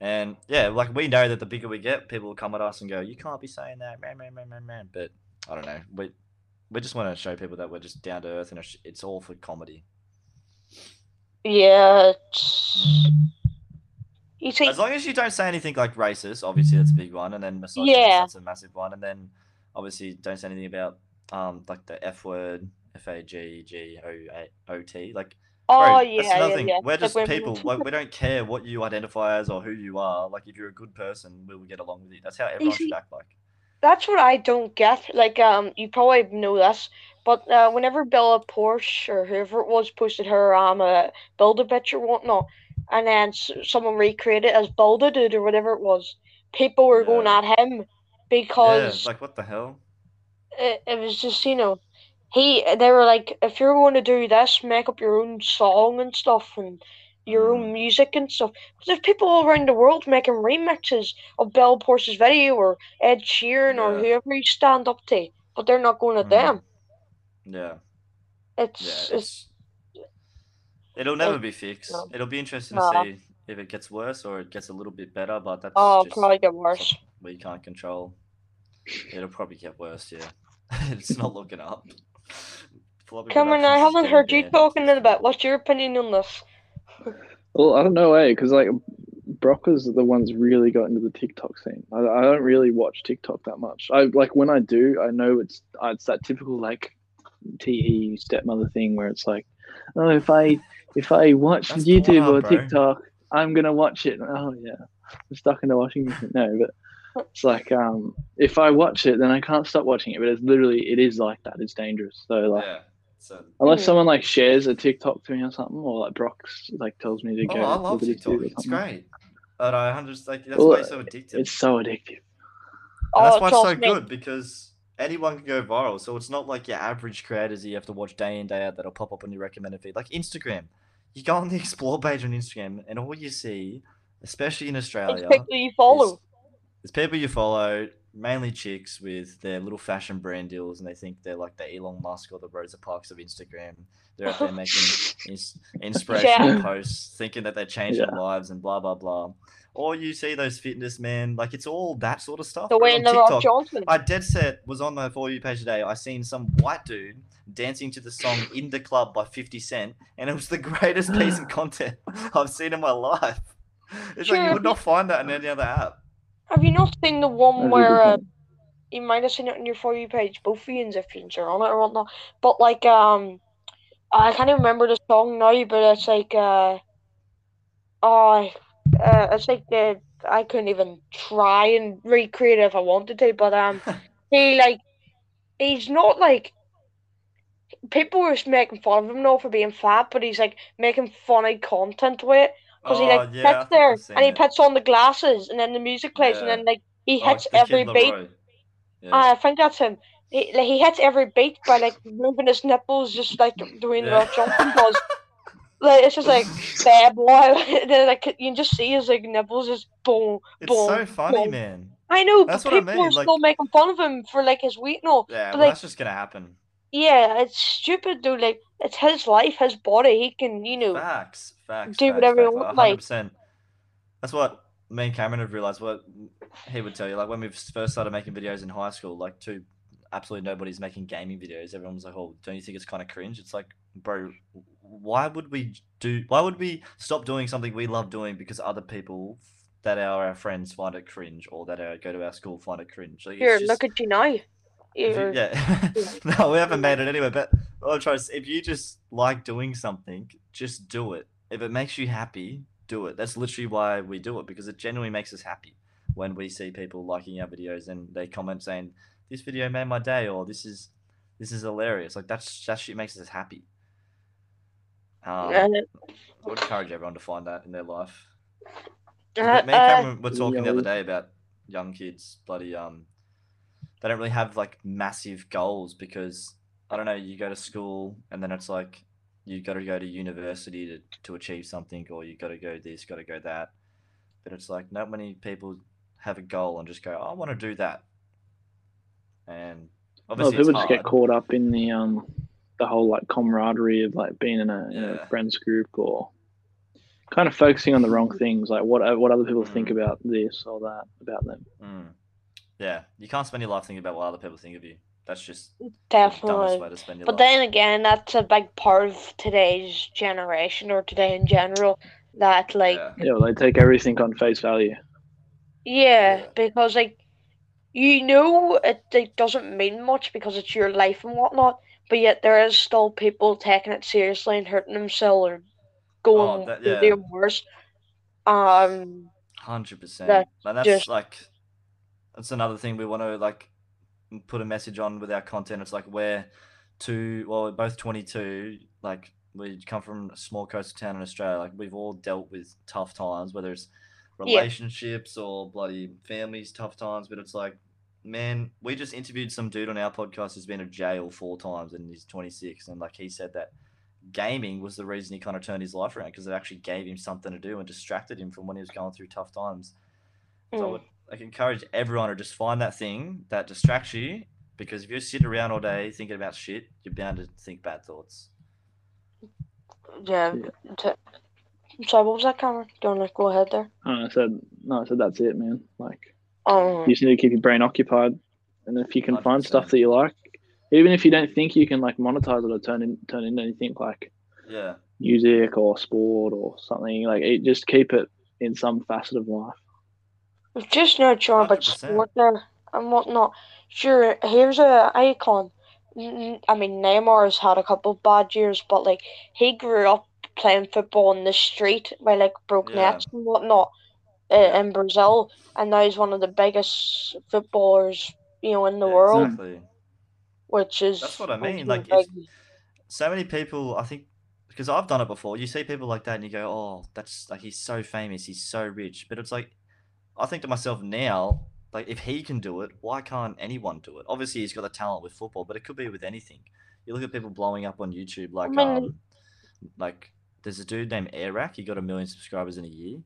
And yeah, like we know that the bigger we get, people will come at us and go, "You can't be saying that, man, man, man, man, man." But I don't know. We we just want to show people that we're just down to earth and it's, all for comedy. yeah. You see, As long as you don't say anything like racist, obviously that's a big one, and then misogynist, Yeah. that's a massive one, and then obviously don't say anything about um like the F word, F A G G O A O T, like. Oh Bro, yeah, that's another yeah, thing. yeah. We're Like just when- people. Like we don't care what you identify as or who you are. Like if you're a good person, we will get along with you. That's how everyone should see- act like. That's what I don't get. Like, um, you probably know this, but uh, whenever Bella Poarch or whoever it was posted her um uh, build a bitch or whatnot, and then s- someone recreated it as Build a Dude or whatever it was, people were going Yeah. at him Yeah, because like what the hell? it, it was just you know he they were like if you're going to do this make up your own song and stuff and your Mm. own music and stuff because there's people all around the world making remixes of Bell Poarch's video or Ed Sheeran or whoever you stand up to but they're not going at Mm. them Yeah, it's, yeah. it's It's it'll never it- be fixed. no. It'll be interesting to see if it gets worse or it gets a little bit better. But that's oh just probably get worse we can't control. It'll probably get worse. Yeah, it's not looking up. Floppy Cameron I haven't getting heard you talking in a bit what's your opinion on this Well, I don't know, eh? Because like Brockers are the ones really got into the TikTok scene. I, I don't really watch TikTok that much. I like when I do, I know it's uh, it's that typical like te stepmother thing where it's like, oh, if I if I watch That's YouTube Pornhub, or bro. TikTok, I'm gonna watch it. Oh yeah, I'm stuck into watching it. No, but it's like um, if I watch it, then I can't stop watching it. But it's literally it is like that. It's dangerous. So like. Yeah. So, Unless Hmm. someone like shares a TikTok to me or something, or like Brock's like tells me to oh, go. I love at his TikTok. It's great. But I just like that's Well, why it's so addictive. It's so addictive. And that's oh why it's so me good because anyone can go viral. So it's not like your average creators that you have to watch day in day out that'll pop up on your recommended feed. Like Instagram, you go on the explore page on Instagram, and all you see, especially in it's Australia, people you follow is people you follow, mainly chicks with their little fashion brand deals, and they think they're like the Elon Musk or the Rosa Parks of Instagram. They're out there making ins- inspirational Yeah. posts, thinking that they're changing Yeah. lives and blah blah blah. Or you see those fitness men, like it's all that sort of stuff. the way in TikTok, Johnson I dead set was on my for you page today. I seen some white dude dancing to the song "In the Club" by Fifty Cent, and it was the greatest piece of content I've seen in my life. It's like you would not find that in any other app. Have you not seen the one where uh, you might have seen it on your for you page, both you if on it or whatnot. But like um, I can't even remember the song now, but it's like uh, oh, uh, it's like the I couldn't even try and recreate it if I wanted to, but um, he like he's not like people were just making fun of him now for being fat, but he's like making funny content with it because he like Oh, yeah, sits there and he puts on the glasses and then the music plays and then like he Oh, hits the Kid every beat. Yeah. Ah, I think that's him. He, like, he hits every beat by like moving his nipples, just like doing Yeah. Rock Johnson does. Like it's just like bad boy. Then like you can just see his like nipples just boom. it's boom, so funny, boom. man. I know, That's but what I people are like- still making fun of him for like his weight and all. Yeah, But, well, like- that's just gonna happen. Yeah, it's stupid though. Like it's his life, his body. He can, you know. Facts, facts. do facts, whatever facts, want, like- 100%. That's what me and Cameron have realized. What he would tell you, like when we first started making videos in high school, like two, absolutely nobody's making gaming videos. Everyone was like, "Oh, don't you think it's kind of cringe?" It's like, bro, why would we do? Why would we stop doing something we love doing because other people that are our friends find it cringe, or that are, go to our school find it cringe? Like, Here, just- look at you now. If yeah. no, we haven't made it anyway. But what I'm trying to say, if you just like doing something, just do it. If it makes you happy, do it. That's literally why we do it because it genuinely makes us happy when we see people liking our videos and they comment saying, "This video made my day," or "This is this is hilarious." Like that's that shit makes us happy. Um, I would encourage everyone to find that in their life. uh, Me and uh, Cameron were talking the other day about young kids, bloody um, they don't really have like massive goals because I don't know. You go to school and then it's like you got to go to university to, to achieve something, or you got to go this, got to go that. But it's like not many people have a goal and just go, I want to do that. And Well, people it's just get caught up in the um the whole like camaraderie of like being in a, in a friends group or kind of focusing on the wrong things, like what what other people think Mm. about this or that about them. Mm. Yeah, you can't spend your life thinking about what other people think of you. That's just the Definitely. way to spend your But life. then again, that's a big part of today's generation or today in general. That like yeah. Yeah, well, they take everything on face value. Yeah, Yeah. because like you know it, it doesn't mean much because it's your life and whatnot, but yet there is still people taking it seriously and hurting themselves or going Oh, that- they're yeah. doing worse. Um, Hundred percent. That And that's just- like that's another thing we want to like put a message on with our content. It's like we're two well, we're both twenty two, like we come from a small coastal town in Australia. Like we've all dealt with tough times, whether it's Yeah. relationships or bloody families, tough times. But it's like, man, we just interviewed some dude on our podcast who's been to jail four times and he's twenty six, and like he said that gaming was the reason he kind of turned his life around because it actually gave him something to do and distracted him from when he was going through tough times. So mm, would like encourage everyone to just find that thing that distracts you because if you sit around all day thinking about shit, you're bound to think bad thoughts. yeah. Yeah. t- So what was that, Cameron? Do you want to go ahead there? And I said, no, I said that's it, man. Like Um, you just need to keep your brain occupied, and if you can find 100%. stuff that you like, even if you don't think you can like monetize it or turn in turn into anything like Yeah, music or sport or something, like it, just keep it in some facet of life. We've just nurturing about 100%. sport there and whatnot. Sure, here's a icon. I mean, Neymar has had a couple of bad years, but like he grew up playing football in the street by like broke Yeah. nets and whatnot uh, Yeah. in Brazil, and now he's one of the biggest footballers you know in the yeah, world, Exactly. which is That's what I mean, like, if- So many people, I think, because I've done it before. You see people like that, and you go, "Oh, that's like he's so famous, he's so rich." But it's like, I think to myself now, like if he can do it, why can't anyone do it? Obviously, he's got the talent with football, but it could be with anything. You look at people blowing up on YouTube, like mean- um, like there's a dude named Airrack. He got a million subscribers in a year,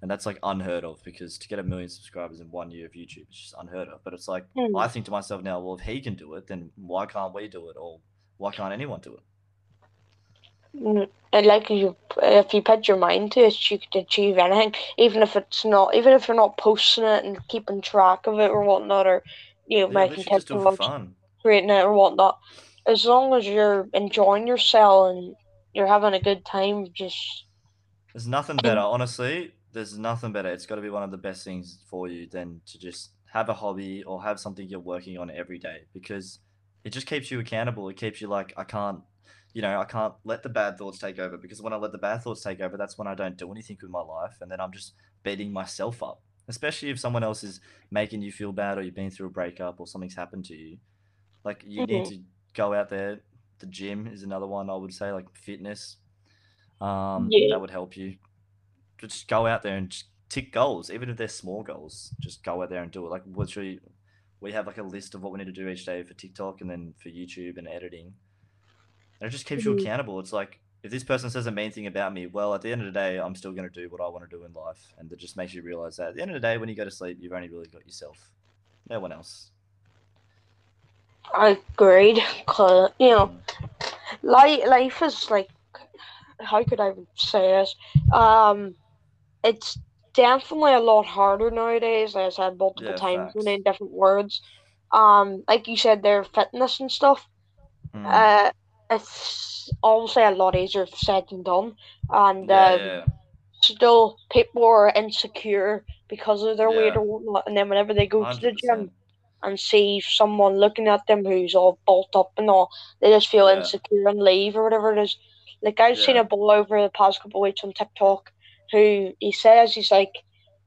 and that's like unheard of because to get a million subscribers in one year of YouTube is just unheard of. But it's like Hmm. I think to myself now, well, if he can do it, then why can't we do it, or why can't anyone do it? Mm, And like you, if you put your mind to it, you could achieve anything, even if it's not, even if you're not posting it and keeping track of it or whatnot, or you know, Yeah, making literally just do it for TikToks, fun. creating it or whatnot. As long as you're enjoying yourself and you're having a good time, just There's nothing better, honestly. There's nothing better. It's got to be one of the best things for you than to just have a hobby or have something you're working on every day because it just keeps you accountable. It keeps you like, I can't, you know, I can't let the bad thoughts take over because when I let the bad thoughts take over, that's when I don't do anything with my life. And then I'm just beating myself up, especially if someone else is making you feel bad or you've been through a breakup or something's happened to you. Like, you need Mhm. to go out there. The gym is another one I would say, like fitness. Um, Yeah. that would help you. Just go out there and tick goals, even if they're small goals. Just go out there and do it. Like literally, we have like a list of what we need to do each day for TikTok and then for YouTube and editing. And it just keeps you Mhm. accountable. It's like if this person says a mean thing about me, well, at the end of the day, I'm still going to do what I want to do in life, and it just makes you realize that at the end of the day, when you go to sleep, you've only really got yourself, no one else. I agreed. 'cause, you know, Mm. life life is like, how could I say this? Um, it's definitely a lot harder nowadays. Like I said multiple Yeah, times facts. in different words. Um, like you said, their fitness and stuff. Mm. Uh, it's obviously a lot easier said than done, and yeah, um, yeah, still people are insecure because of their weight or whatnot. And then whenever they go to the gym and see someone looking at them who's all bulked up and all, they just feel Yeah. insecure and leave or whatever it is. Like I've seen a boy over the past couple of weeks on TikTok who he says he's like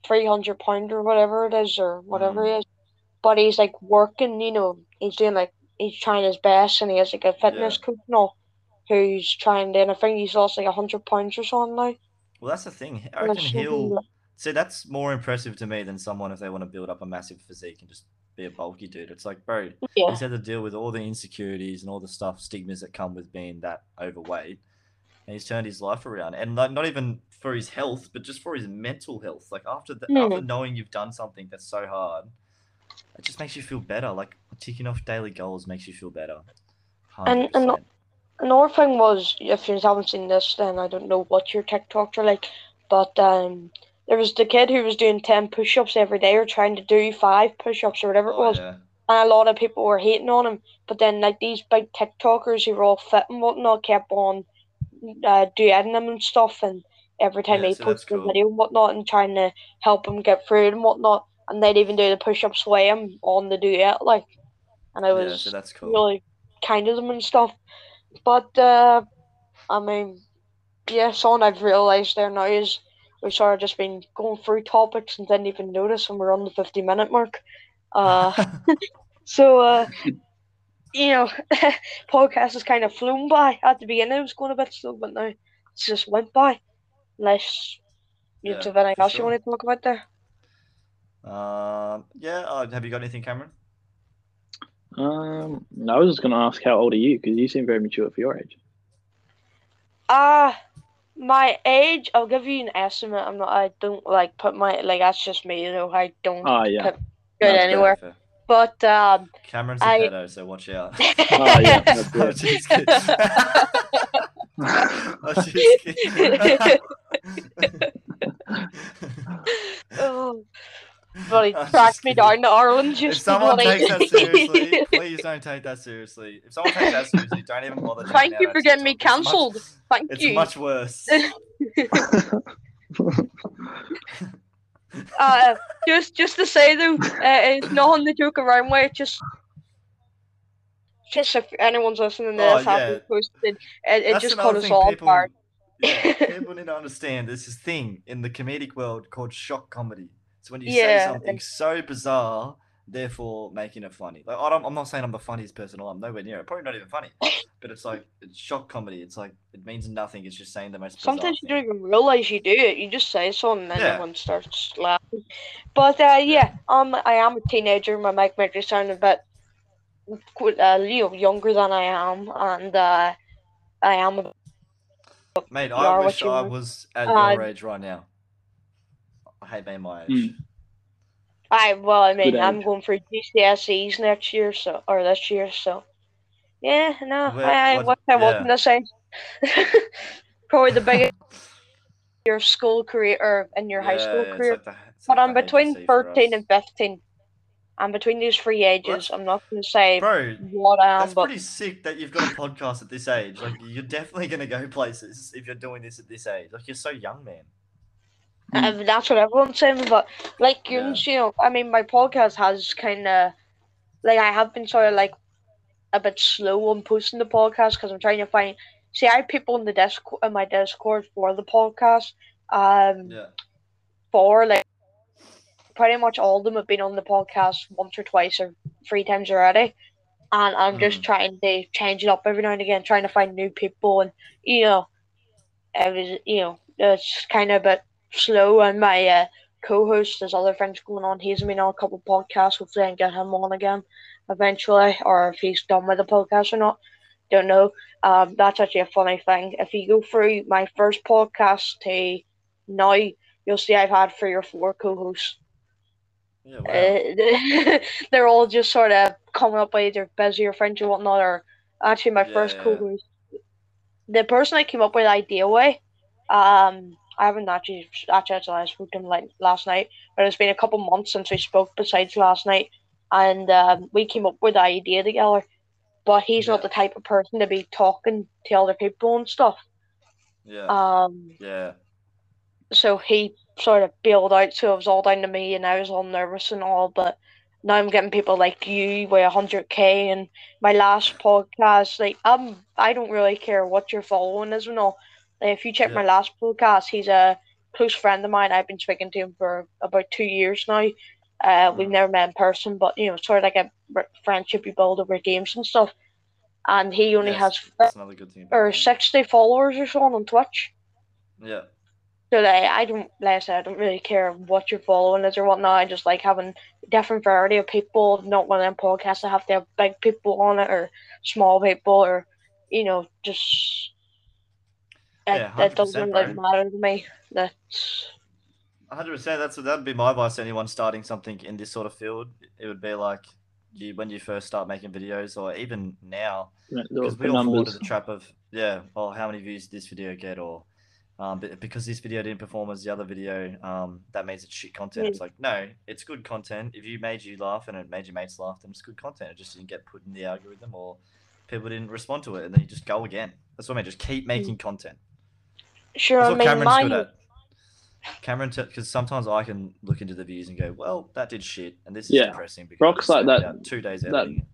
three hundred pound or whatever it is or whatever Mm. he is, but he's like working. You know, he's doing like he's trying his best and he has like a fitness coach and all who's trying to. And I think he's lost like hundred pounds or something now. Well, that's the thing. I reckon he'll see. That's more impressive to me than someone if they want to build up a massive physique and just be a bulky dude. It's like, bro, Yeah. he's had to deal with all the insecurities and all the stuff, stigmas that come with being that overweight, and he's turned his life around. And like, not even for his health, but just for his mental health. Like after the, Mm. after knowing you've done something that's so hard, it just makes you feel better. Like ticking off daily goals makes you feel better. And- and 100%. Another thing was, if you haven't seen this, then I don't know what your TikToks are like, but um, there was the kid who was doing 10 push ups every day or trying to do five push ups or whatever it Oh, was. yeah. And a lot of people were hating on him. But then, like, these big TikTokers who were all fit and whatnot kept on uh, duetting him and stuff. And every time Yeah, he so posted a video and whatnot and trying to help him get through it and whatnot. And they'd even do the push ups with him on the duet. Like, and yeah, was so that's cool. really kind of them and stuff. But uh, I mean, yeah, something I've realised there now is we've sort of just been going through topics and didn't even notice when we're on the fifty minute mark. Uh, so uh, you know, podcast has kind of flown by. At the beginning, it was going a bit slow, but now it's just went by. Unless you Yeah, have anything for else sure. you want to talk about there? Um, yeah. Uh, have you got anything, Cameron? Um, no, I was just gonna ask how old are you? Because you seem very mature for your age. Uh my age, I'll give you an estimate. I'm not. I don't like put my like. That's just me, You know. I don't Oh yeah. put That's it fair. anywhere. Fair. But um, Cameron's a I- pedo, so watch out. Oh yeah. That's I'm it. just kidding. I'm just kidding. oh, but he tracked me down to Ireland If someone takes that seriously, please don't take that seriously. If someone takes that seriously, don't even bother. Thank you for getting me. It's cancelled. Thank It's you. much worse. uh, just just to say though, uh, it's not on the joke around way. It's just. Just if anyone's listening to Oh, this yeah. it's posted, it, it just caught us all people, apart. yeah, people need to understand. There's this thing in the comedic world called shock comedy. It's when you say Yeah, something so bizarre, therefore making it funny. Like I don't, I'm not saying I'm the funniest person. I'm nowhere near it. Probably not even funny. But it's like it's shock comedy. It's like it means nothing. It's just saying the most. Sometimes you thing. don't even realize you do it. You just say something and Yeah. everyone starts laughing. But uh, yeah, um, I am a teenager. My mic might just sound a bit, qu- uh, you know, younger than I am, and uh, I am. A, Mate, I wish I was at Uh, your age right now. I hate being my age. Mm. I well, I mean, Good I'm age. going for GCSEs next year, so or this year, so yeah, no, Where- I, I what- wish I yeah. wasn't this age. Probably the biggest your school career or in your high school it's career. like the- it's But like I'm between 13 and 15. I'm between these three ages. What? I'm not going to say Bro, what I am, That's but pretty sick that you've got a podcast at this age. Like you're definitely gonna go places if you're doing this at this age. Like you're so young, man. Uh, that's what everyone's saying. But like you, Yeah. you know, I mean, my podcast has kind of like I have been sort of like a bit slow on posting the podcast because I'm trying to find. See, I have people in the desk, in my Discord for the podcast. Um, Yeah. for like pretty much all of them have been on the podcast once or twice or three times already. And I'm just Mhm. trying to change it up every now and again, trying to find new people and you know it was you know, it's kinda a bit slow and my uh, co host has other things going on. He's been on a couple podcasts, hopefully I can get him on again eventually, or if he's done with the podcast or not. Don't know. Um that's actually a funny thing. If you go through my first podcast to now you'll see I've had three or four co-hosts. Yeah. Wow. Uh, they're all just sort of coming up with either busy or friends or whatnot. Or actually, my Yeah, first yeah. co-host, the person I came up with the idea with, um, I haven't actually actually actually I spoke to him like last night, but it's been a couple months since we spoke. Besides last night, and um, we came up with the idea together. But he's not the type of person to be talking to other people and stuff. yeah. Um, yeah. so he sort of bailed out, so it was all down to me, and I was all nervous and all. But now I'm getting people like you with hundred k, and my last podcast, like um, I don't really care what you're following is and all. Like, if you check my last podcast, he's a close friend of mine. I've been speaking to him for about two years now. Uh, we've Mhm. never met in person, but you know, sort of like a friendship you build over games and stuff. And he only Yes, has That's another good thing. about or sixty followers or so on Twitch. Yeah. So that I don't, like I said, I don't really care what you're following is or whatnot. I just like having different variety of people. Not one of them podcasts that have to have big people on it or small people or, you know, just. It, Yeah, it 100%, doesn't really bro. matter to me. That's hundred percent. That's that'd be my advice to anyone starting something in this sort of field. It would be like you when you first start making videos, or even now, because the we all fall into numbers. the trap of yeah, well, how many views did this video get, or um, but because this video didn't perform as the other video, um, that means it's shit content. It's like no, it's good content. If you made you laugh and it made your mates laugh, then it's good content. It just didn't get put in the algorithm, or people didn't respond to it, and then you just go again. That's what I mean. Just keep making content. Sure. That's I mean, Cameron's my good at. Cameron, because sometimes I can look into the views and go, "Well, that did shit," and this is Yeah. depressing because Brock's I like that- Two days that- editing.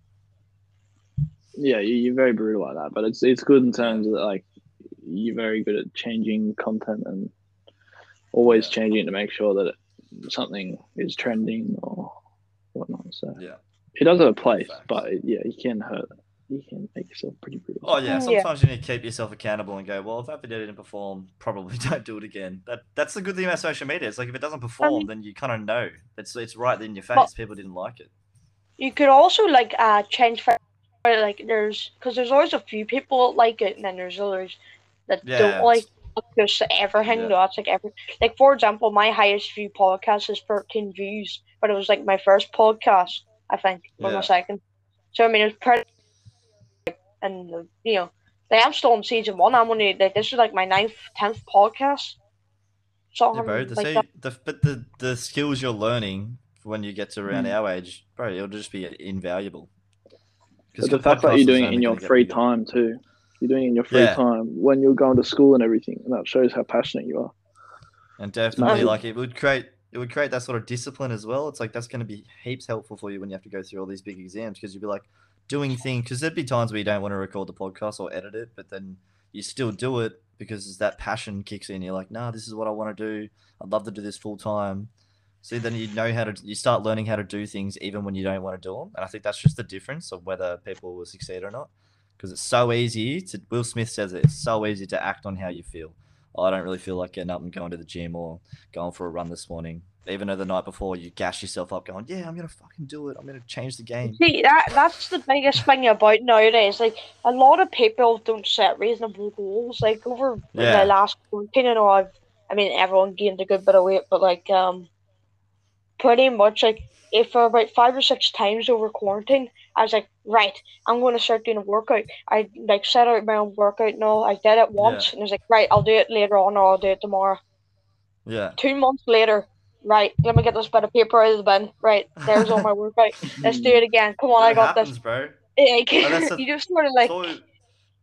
Yeah, you- you're very brutal like that, but it's it's good in terms of like you're very good at changing content and always Yeah. changing to make sure that it, something is trending or whatnot. So Yeah. it does have a place, Facts. but it, yeah, you can hurt. You can make yourself pretty brutal. Oh yeah, yeah. sometimes you need to keep yourself accountable and go, "Well, if that video didn't perform, probably don't do it again." That that's the good thing about social media. It's like if it doesn't perform, then you kind of know it's it's right in your face. But- People didn't like it. You could also like uh change for like there's because there's always a few people that like it and then there's others that Yeah, don't like just everything. Yeah. That's like every like for example, my highest view podcast is 13 views, but it was like my first podcast, I think, or Yeah. my second. So I mean, it's pretty. And you know, like I'm still in season one. I'm only like this is like my ninth, tenth podcast. So Yeah, bro. The, like see, the but the the skills you're learning when you get to around Mm. our age, bro, it'll just be invaluable. Because the fact that you're doing it in your free time too. You're doing it in your free Yeah. time when you're going to school and everything, and that shows how passionate you are. and definitely like it would create it would create that sort of discipline as well. It's like that's going to be heaps helpful for you when you have to go through all these big exams because you'd be like doing things because there'd be times where you don't want to record the podcast or edit it, but then you still do it because that passion kicks in. You're like, nah, this is what I want to do. I'd love to do this full time. See, then you know how to you start learning how to do things even when you don't want to do them, and I think that's just the difference of whether people will succeed or not. Because it's so easy to Will Smith says it. It's so easy to act on how you feel. Oh, I don't really feel like getting up and going to the gym or going for a run this morning. Even though the night before you gash yourself up, going, "Yeah, I'm gonna fucking do it. I'm gonna change the game." See that that's the biggest thing about nowadays. Like a lot of people don't set reasonable goals. Like over Yeah. the last quarantine, you know, I've I mean everyone gained a good bit of weight, but like um, pretty much like if for about five or six times over quarantine, I was like, right, I'm going to start doing a workout. I like set out my own workout and all. I did it once, and I was like, right, I'll do it later on, or I'll do it tomorrow. Yeah. Two months later. Right, let me get this bit of paper out of the bin. Right, there's all my work. Right, Let's do it again. Come on, I got happens, this. bro. Like, the- you just sort of like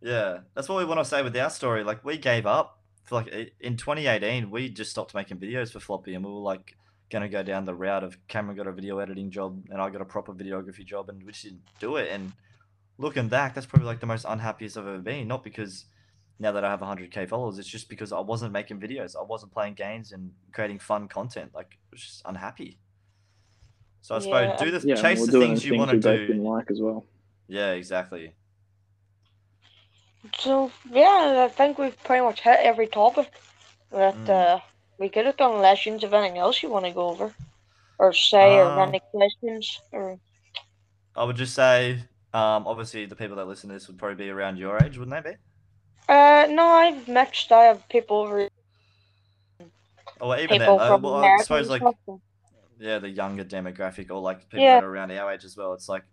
yeah, that's what we want to say with our story. Like we gave up for like in 2018, we just stopped making videos for Floppy, and we were like gonna go down the route of Cameron got a video editing job, and I got a proper videography job, and we just didn't do it. And looking back, that's probably like the most unhappiest I've ever been. Not because now that I have 100k followers, it's just because I wasn't making videos, I wasn't playing games and creating fun content. Like I was just unhappy. So I suppose Yeah, do the Yeah, chase we're the things things you want to do. didn't like as well. Yeah, exactly. so. Yeah, I think we've pretty much hit every topic that Mm. uh, we could have done. Unless you have anything else you want to go over, or say, or Um, any questions, or I would just say, um, obviously, the people that listen to this would probably be around your age, wouldn't they be? Uh, no, I've matched. I have people over Or even people then, uh, well, I suppose like yeah, the younger demographic or like people Yeah. that are around our age as well. It's like,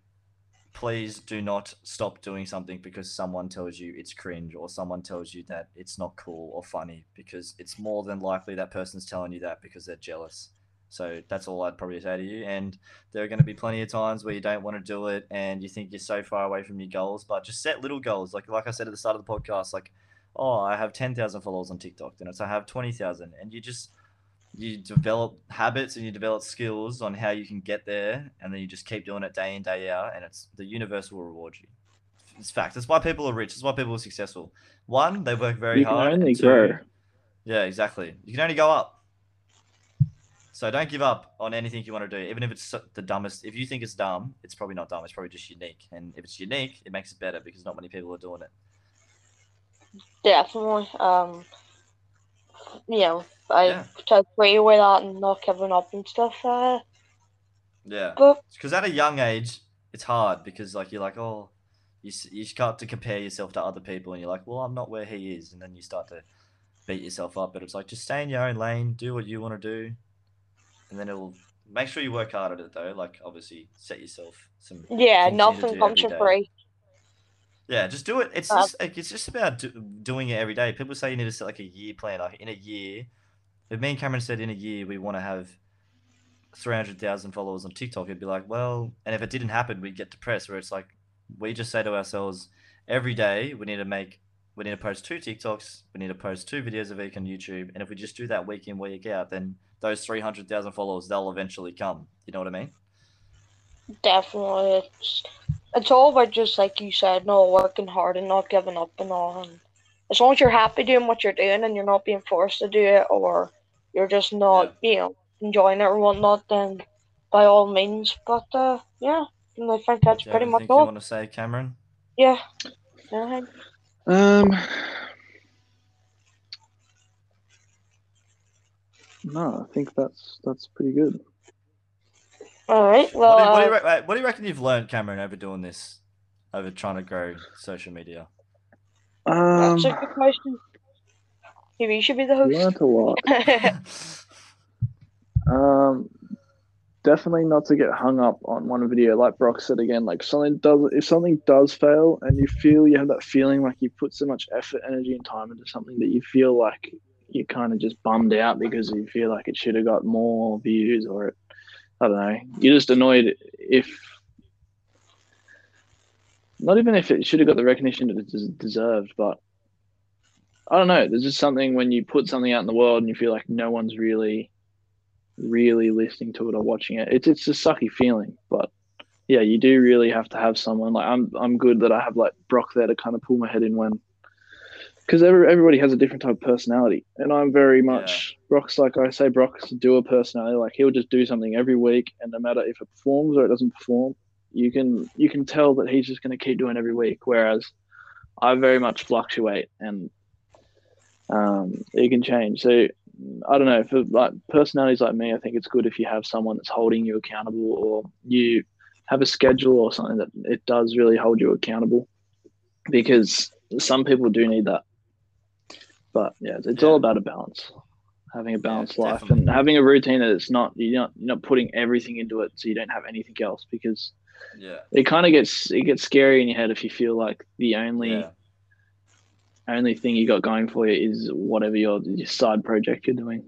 please do not stop doing something because someone tells you it's cringe or someone tells you that it's not cool or funny because it's more than likely that person's telling you that because they're jealous. So that's all I'd probably say to you. And there are going to be plenty of times where you don't want to do it and you think you're so far away from your goals, but just set little goals. Like like I said at the start of the podcast, like, oh, I have ten thousand followers on TikTok, then it's I have twenty thousand, and you just you develop habits and you develop skills on how you can get there, and then you just keep doing it day in day out, and it's the universe will reward you. It's fact. That's why people are rich. That's why people are successful. One, they work very You can hard. only two- grow. yeah, exactly. You can only go up. So don't give up on anything you want to do, even if it's the dumbest. If you think it's dumb, it's probably not dumb. It's probably just unique. And if it's unique, it makes it better because not many people are doing it. Definitely. Um, you know, I Yeah. to agree with that and not giving up and stuff. Uh, Yeah. Because at a young age, it's hard because like you're like, oh, you you start to compare yourself to other people, and you're like, well, I'm not where he is, and then you start to beat yourself up. But it's like just stay in your own lane, do what you want to do, and then it'll make sure you work hard at it though. Like obviously, set yourself some. yeah, things you need to nothing every free. Yeah, just do it. It's Uh, just like, it's just about do, doing it every day. People say you need to set like a year plan. Like in a year, if me and Cameron said in a year we want to have three hundred thousand followers on TikTok, it'd be like, well, and if it didn't happen, we'd get depressed. Where it's like we just say to ourselves every day we need to make we need to post two TikToks, we need to post two videos a week on YouTube, and if we just do that week in week out, then those three hundred thousand followers they'll eventually come. You know what I mean? Definitely, it's it's all about just like you said, no working hard and not giving up and all. And as long as you're happy doing what you're doing and you're not being forced to do it, or you're just not, you know, enjoying it or whatnot, then by all means. But uh, yeah, and I think that's Do you pretty much all. you want to say, Cameron? Yeah. Yeah. Um. No, I think that's that's pretty good. All right. Well, what, do, what, do you re- what do you reckon you've learned, Cameron, over doing this, over trying to grow social media? Um, that's a good question. Maybe you should be the host. learned a lot. Um, definitely not to get hung up on one video. Like Brock said again, like something does if something does fail, and you feel you have that feeling like you put so much effort, energy, and time into something that you feel like you're kind of just bummed out because you feel like it should have got more views, or it, I don't know, you're just annoyed if. Not even if it should have got the recognition that it deserved, but I don't know. There's just something when you put something out in the world and you feel like no one's really, really listening to it or watching it. It's it's a sucky feeling, but yeah, you do really have to have someone like I'm. I'm good that I have like Brock there to kind of pull my head in when, because every, everybody has a different type of personality, and I'm very much Brock's like I say Brock's a doer personality. Like he'll just do something every week, and no matter if it performs or it doesn't perform, you can you can tell that he's just going to keep doing every week. Whereas I very much fluctuate and um, it can change. So I don't know for like personalities like me, I think it's good if you have someone that's holding you accountable, or you have a schedule or something that it does really hold you accountable, because some people do need that. But yeah, it's, it's all about a balance, having a balanced life definitely. and having a routine that it's not you're not you're not putting everything into it, so you don't have anything else because Yeah. it kind of gets it gets scary in your head if you feel like the only Yeah. only thing you got going for you is whatever your, your side project you're doing.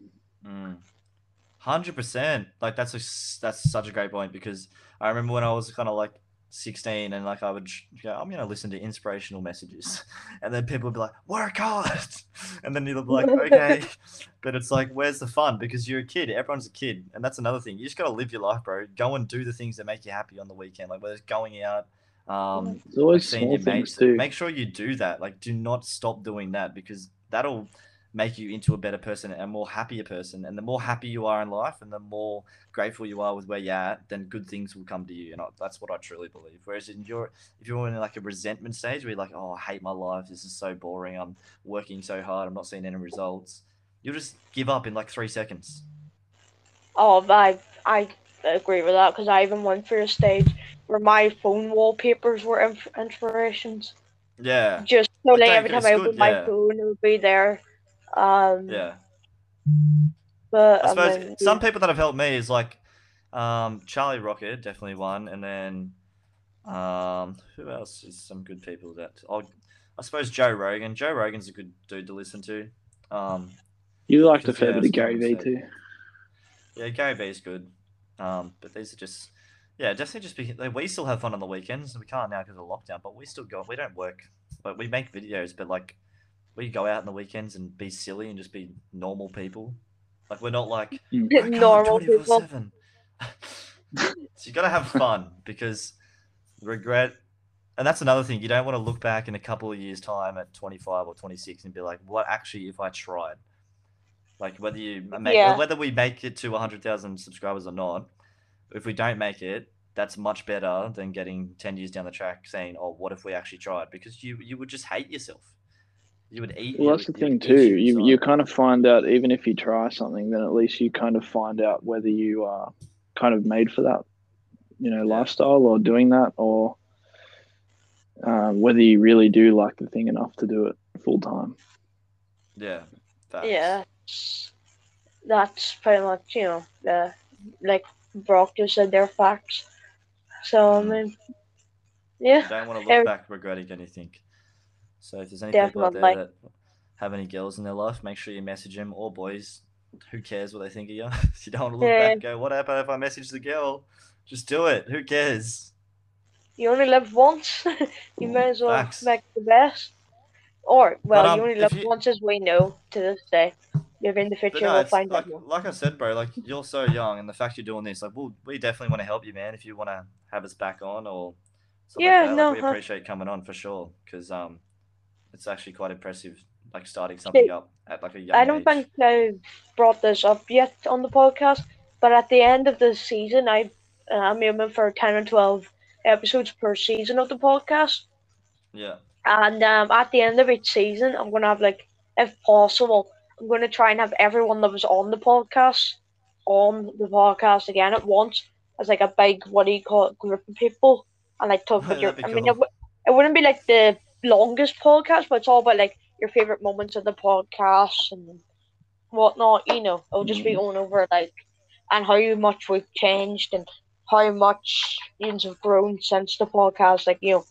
Mm. Hundred percent. Like that's a that's such a great point because I remember when I was kind of like sixteen and like I would go, I'm gonna listen to inspirational messages, and then people would be like, "Work hard," and then you'll be like, "Okay," but it's like, where's the fun? Because you're a kid. Everyone's a kid, and that's another thing. You just gotta live your life, bro. Go and do the things that make you happy on the weekend, like whether it's going out, um, It's always seeing small your things mates. too. Make sure you do that. Like, do not stop doing that because that'll make you into a better person and a more happier person. And the more happy you are in life, and the more grateful you are with where you're at, then good things will come to you. And I, that's what I truly believe. Whereas in your, if you're in like a resentment stage where you're like, oh, I hate my life. This is so boring. I'm working so hard. I'm not seeing any results. You'll just give up in like three seconds. Oh, I I agree with that because I even went through a stage where my phone wallpapers were inf- inspirations. Yeah. Just so like every time I opened my phone, it would be there. Um, Yeah. But I I suppose mean, some people that have helped me is like um, Charlie Rocket, definitely one, and then um, who else is some good people that oh, I suppose Joe Rogan. Joe Rogan's a good dude to listen to. Um, You liked a Because, fair yeah, bit of it's Gary Vee too. yeah, Gary Vee's good, um, but these are just yeah, definitely just be. Like, we still have fun on the weekends. We can't now because of lockdown, but we still go. We don't work, but we make videos. But like, we go out on the weekends and be silly and just be normal people. Like we're not like work hard normal people. 24/7. so you got to have fun because regret and that's another thing you don't want to look back in a couple of years time at 25 or 26 and be like what actually if i tried like whether you make Yeah. whether we make it to 100000 subscribers or not if we don't make it that's much better than getting 10 years down the track saying oh what if we actually tried because you you would just hate yourself You would eat. Well, that's the would- you thing too. You inside. you kind of find out even if you try something, then at least you kind of find out whether you are kind of made for that, you know, Yeah. lifestyle or doing that, or um, whether you really do like the thing enough to do it full time. Yeah. facts. Yeah, that's pretty much you know the like Brock just said, they're facts. So I Mm. mean, yeah, You don't want to look Every- back regretting anything. So if there's any people out there that have any girls in their life, make sure you message them or boys. Who cares what they think of you? you don't want to look Yeah. back and go, what happened if I message the girl? Just do it. Who cares? you only live once. you may as well Facts. make the best. Or well, um, you only live you- once, as we know to this day. Maybe in the future no, we'll find like, out like I said, bro, like you're so young, and the fact you're doing this, like, we'll, we definitely want to help you, man. If you want to have us back on or Yeah, like no, like, we appreciate coming on for sure because um, it's actually quite impressive, like starting something up at like a young I don't age. think I brought this up yet on the podcast, but at the end of the season, I uh, I'm aiming for ten or twelve episodes per season of the podcast. Yeah, And um, at the end of each season, I'm gonna have like, if possible, I'm gonna try and have everyone that was on the podcast on the podcast again at once as like a big what do you call it group of people, and like talk with your. I mean, cool. it, w- it wouldn't be like the longest podcast, but it's all about like your favorite moments of the podcast and whatnot. You know, it'll just be mm-hmm. going over like and how much we've changed and how much yous have grown since the podcast. Like you know,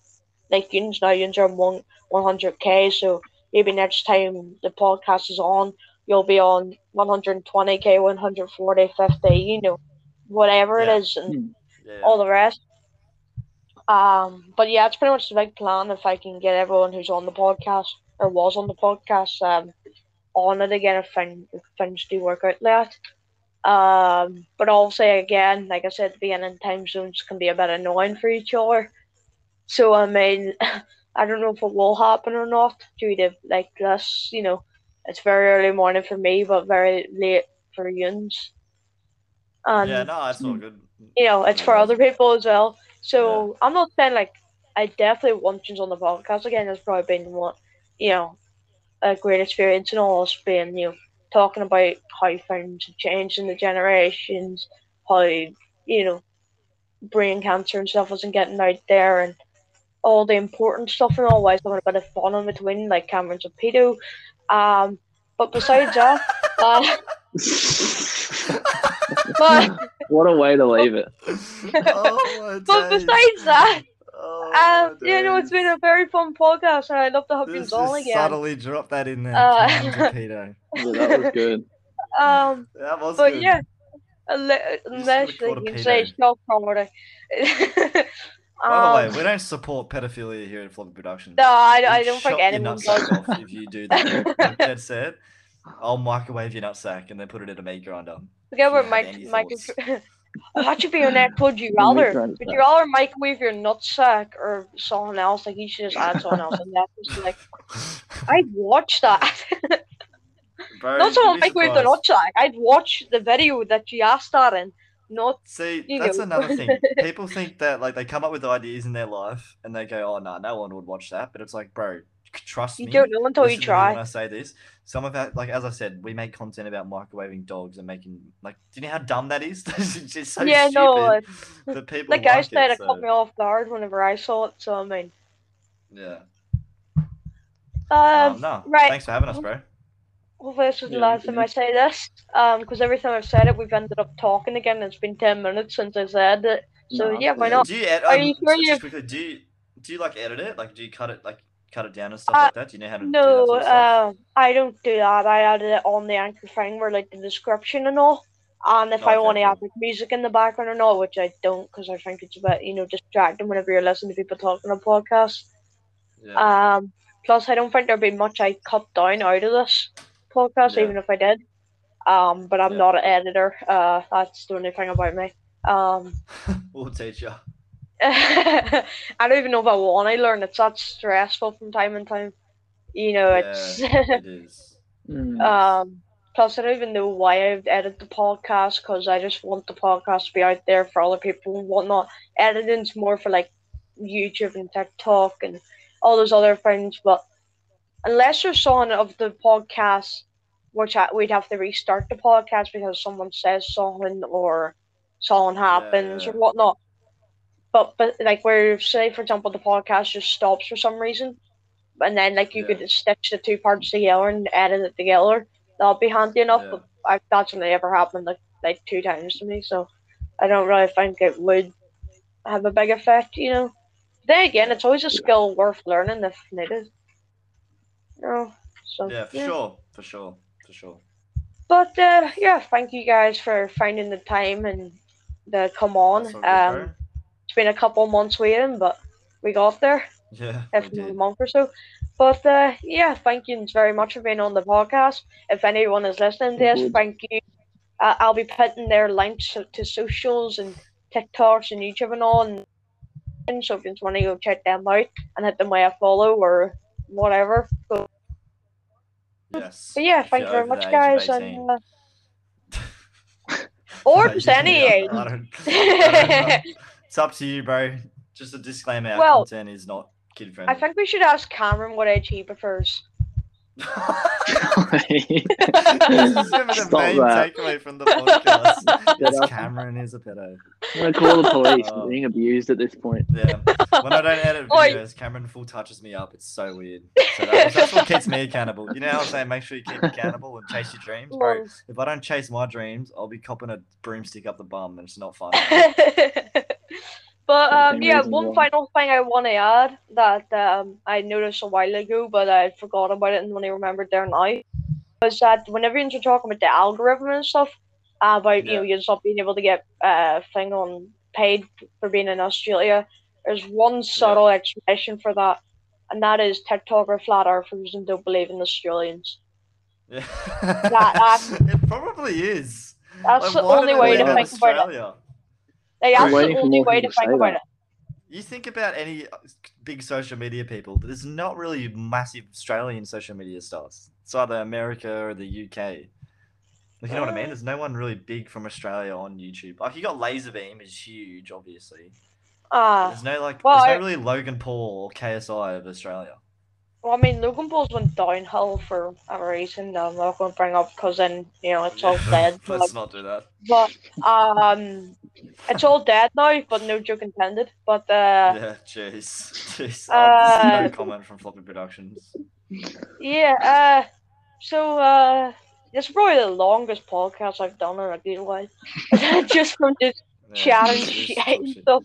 like yous now yous are one one hundred k. So maybe next time the podcast is on, you'll be on one hundred twenty k, 140, 50, You know, whatever Yeah. it is, and yeah. all the rest. Um, but yeah, it's pretty much the big plan. If I can get everyone who's on the podcast or was on the podcast, um, on it again if, thing, if things do work out that. Um, but also again, like I said at the beginning, time zones can be a bit annoying for each other. So I mean, I don't know if it will happen or not due to like this. You know, it's very early morning for me, but very late for Yuns. And yeah, no, it's not good. you know, it's for other people as well. So I'm not saying like I definitely want you on the podcast again. It's probably been one, you know, a great experience and all us being you know talking about how things have changed in the generations, how you know brain cancer and stuff wasn't getting out there and all the important stuff and all while having a bit of fun in between, like Cameron's a pedo. Um, but besides that, uh, but, what a way to leave it. oh, but besides that. Oh, Um, my you know, it's days. been a very fun podcast, and I'd love to have you Just, on again. subtly drop that in there. Uh, Cameron's a pedo. Yeah, that was good. Um, That was but good. yeah, unless, unless could've called like, a you can say pedo. stop comedy. By the um, way, we don't support pedophilia here at Floppy Productions. no, I, We'll I don't chop think anyone does. if you do that. Like Jed said, I'll microwave your nutsack and then put it in a meat grinder. Forget you about have Mike. any Mike thoughts. that should be your next. Would you rather? grinder Would you rather microwave your nutsack or someone else? Like you should just add someone else in there. Just like I'd watch that. Bro, Not someone microwave the surprised. nutsack. I'd watch the video that you asked that in. Not See, you that's know. another thing. People think that like they come up with ideas in their life and they go, "Oh no, no one would watch that." But it's like, bro, trust you me. don't know until you try. When. I say this, some of our, like as I said, we make content about microwaving dogs and making like, do you know how dumb that is? it's just so Yeah, stupid no, that people Like like I said, it, it caught me off guard whenever I saw it. So I mean, Yeah. um, Um, no. right. Thanks for having us, bro. hopefully this is the Yeah, last time I say this. Um, because every time I've said it, we've ended up talking again. It's been ten minutes since I said it. So No, yeah, why not? Do you ed- Are um, you sure just you- quickly, do you do you like edit it? Like, do you cut it like cut it down and stuff Uh, like that? Do you know how to do that No, sort of um, I don't do that. I added it on the anchor thing where like the description and all. And if I want to cool. have like, music in the background or not, which I don't, because I think it's a bit you know distracting whenever you're listening to people talking on podcasts. yeah. Um, plus I don't think there'd be much I cut down out of this podcast, Yeah. even if I did. Um, but I'm Yeah. not an editor. Uh, that's the only thing about me. Um, we'll teach you. I don't even know if I want to learn. It's that stressful from time to time. You know, it's it is. Mm. um. Plus, I don't even know why I've edited the podcast because I just want the podcast to be out there for other people and whatnot. Editing's more for like YouTube and TikTok and all those other things. But unless there's someone of the podcast, which I, we'd have to restart the podcast because someone says something or something happens yeah. or whatnot. But but like where say for example the podcast just stops for some reason, and then like you Yeah. could stitch the two parts together and edit it together. That'll be handy enough. Yeah. But I, that's only ever happened like like two times to me, so I don't really think it would have a big effect. You know. Then again, it's always a skill worth learning if needed. No. So Yeah, for sure, for sure, for sure. But uh, yeah, thank you guys for finding the time and the come on. Um, it's been a couple months waiting, but we got there, yeah, if a month or so. But uh, yeah, thank you very much for being on the podcast. If anyone is listening to this, Good. thank you. Uh, I'll be putting their links to, to socials and TikToks and YouTube and all. And so if you just want to go check them out and hit them with a follow or whatever. But, Yes. but yeah, thank you're very much, the age of guys. And, uh, or just any age. I don't, I don't know. it's up to you, bro. Just a disclaimer: our Well, content is not kid friendly. I think we should ask Cameron what age he prefers. this is gonna be the Stop main that. takeaway from the podcast. Get is up. Cameron is a pedo. I'm gonna call the police. Uh, I'm being abused at this point. Yeah. When I don't edit Oi. videos, Cameron full touches me up. It's so weird. So that, that's what keeps me accountable. You know how I'm saying make sure you keep accountable and chase your dreams, bro. Lol. If I don't chase my dreams, I'll be copping a broomstick up the bum, and it's not fun. But um, yeah, one why. final thing I want to add that um, I noticed a while ago, but I forgot about it and only remembered there now, was that whenever you're talking about the algorithm and stuff, uh, about you know Yeah. you not being able to get uh thing on paid for being in Australia, there's one subtle explanation for that, and that is TikTok are flat earthers and don't believe in Australians. Yeah. that- it probably is. That's Like, the only way to in think about it. Australia? Like, the only way to people to think say about that. it. You think about any uh, big social media people, there's not really massive Australian social media stars. It's either America or the UK. Like, you know what I mean? Uh. There's no one really big from Australia on YouTube. Like, you got LazarBeam is huge, obviously. Ah. There's no like, well, there's no really Logan Paul or KSI of Australia. Well, I mean, Logan Paul's went downhill for a reason. that I'm not going to bring up because then you know it's all dead. Let's Like, not do that. but um, it's all dead now. But no joke intended. But uh, yeah, jeez, jeez. uh, no comment from Floppy Productions. yeah. Uh, so uh, this is probably the longest podcast I've done in a good while. just from just Yeah, chatting shit and stuff.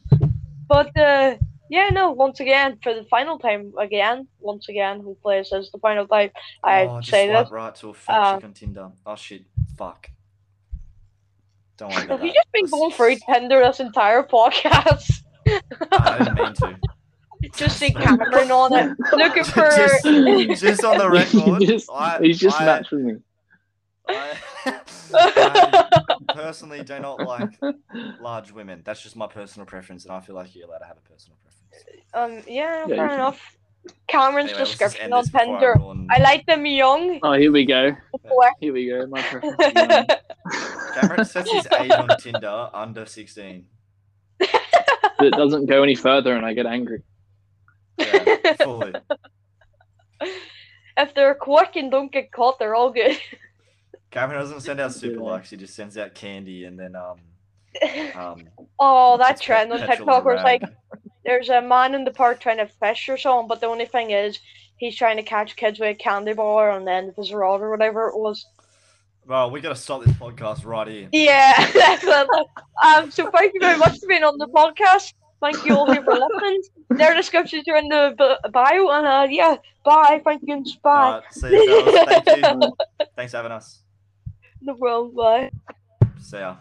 But uh, yeah, no. Once again, for the final time again, once again, hopefully this is the final time I oh, just say swipe this. right to a fat Uh, chick on Tinder. Oh shit, fuck. Don't worry about Have that. you just been Let's- going through Tinder this entire podcast? I didn't mean to. just see Cameron on it, looking for. just, just on the record, He just- I, He's just I, matched with me. I, I personally do not like large women. That's just my personal preference, and I feel like you're allowed to have a personal preference. Um, yeah, Yeah, fair you- enough. Cameron's Anyway, let's just description end on this before Tinder. everyone- I like them young. Oh, here we go. What? Here we go. My preference. is young. Cameron sets his age on Tinder under 16. it doesn't go any further, and I get angry. Yeah, fully. if they're quick and don't get caught, they're all good. Cameron doesn't send out super Yeah. likes. He just sends out candy and then um um. oh, that puts trend on petrol in TikTok the was like, rag. There's a man in the park trying to fish or something, but the only thing is, he's trying to catch kids with a candy bar and then his rod or whatever it was. Well, we gotta stop this podcast right here. Yeah, definitely. Um, so thank you very much for being on the podcast. Thank you all here for listening. Their descriptions are in the bio, and uh, yeah, bye. Thank you, and bye. See you. Thank you. Thanks for having us. No problem. Bye. See ya.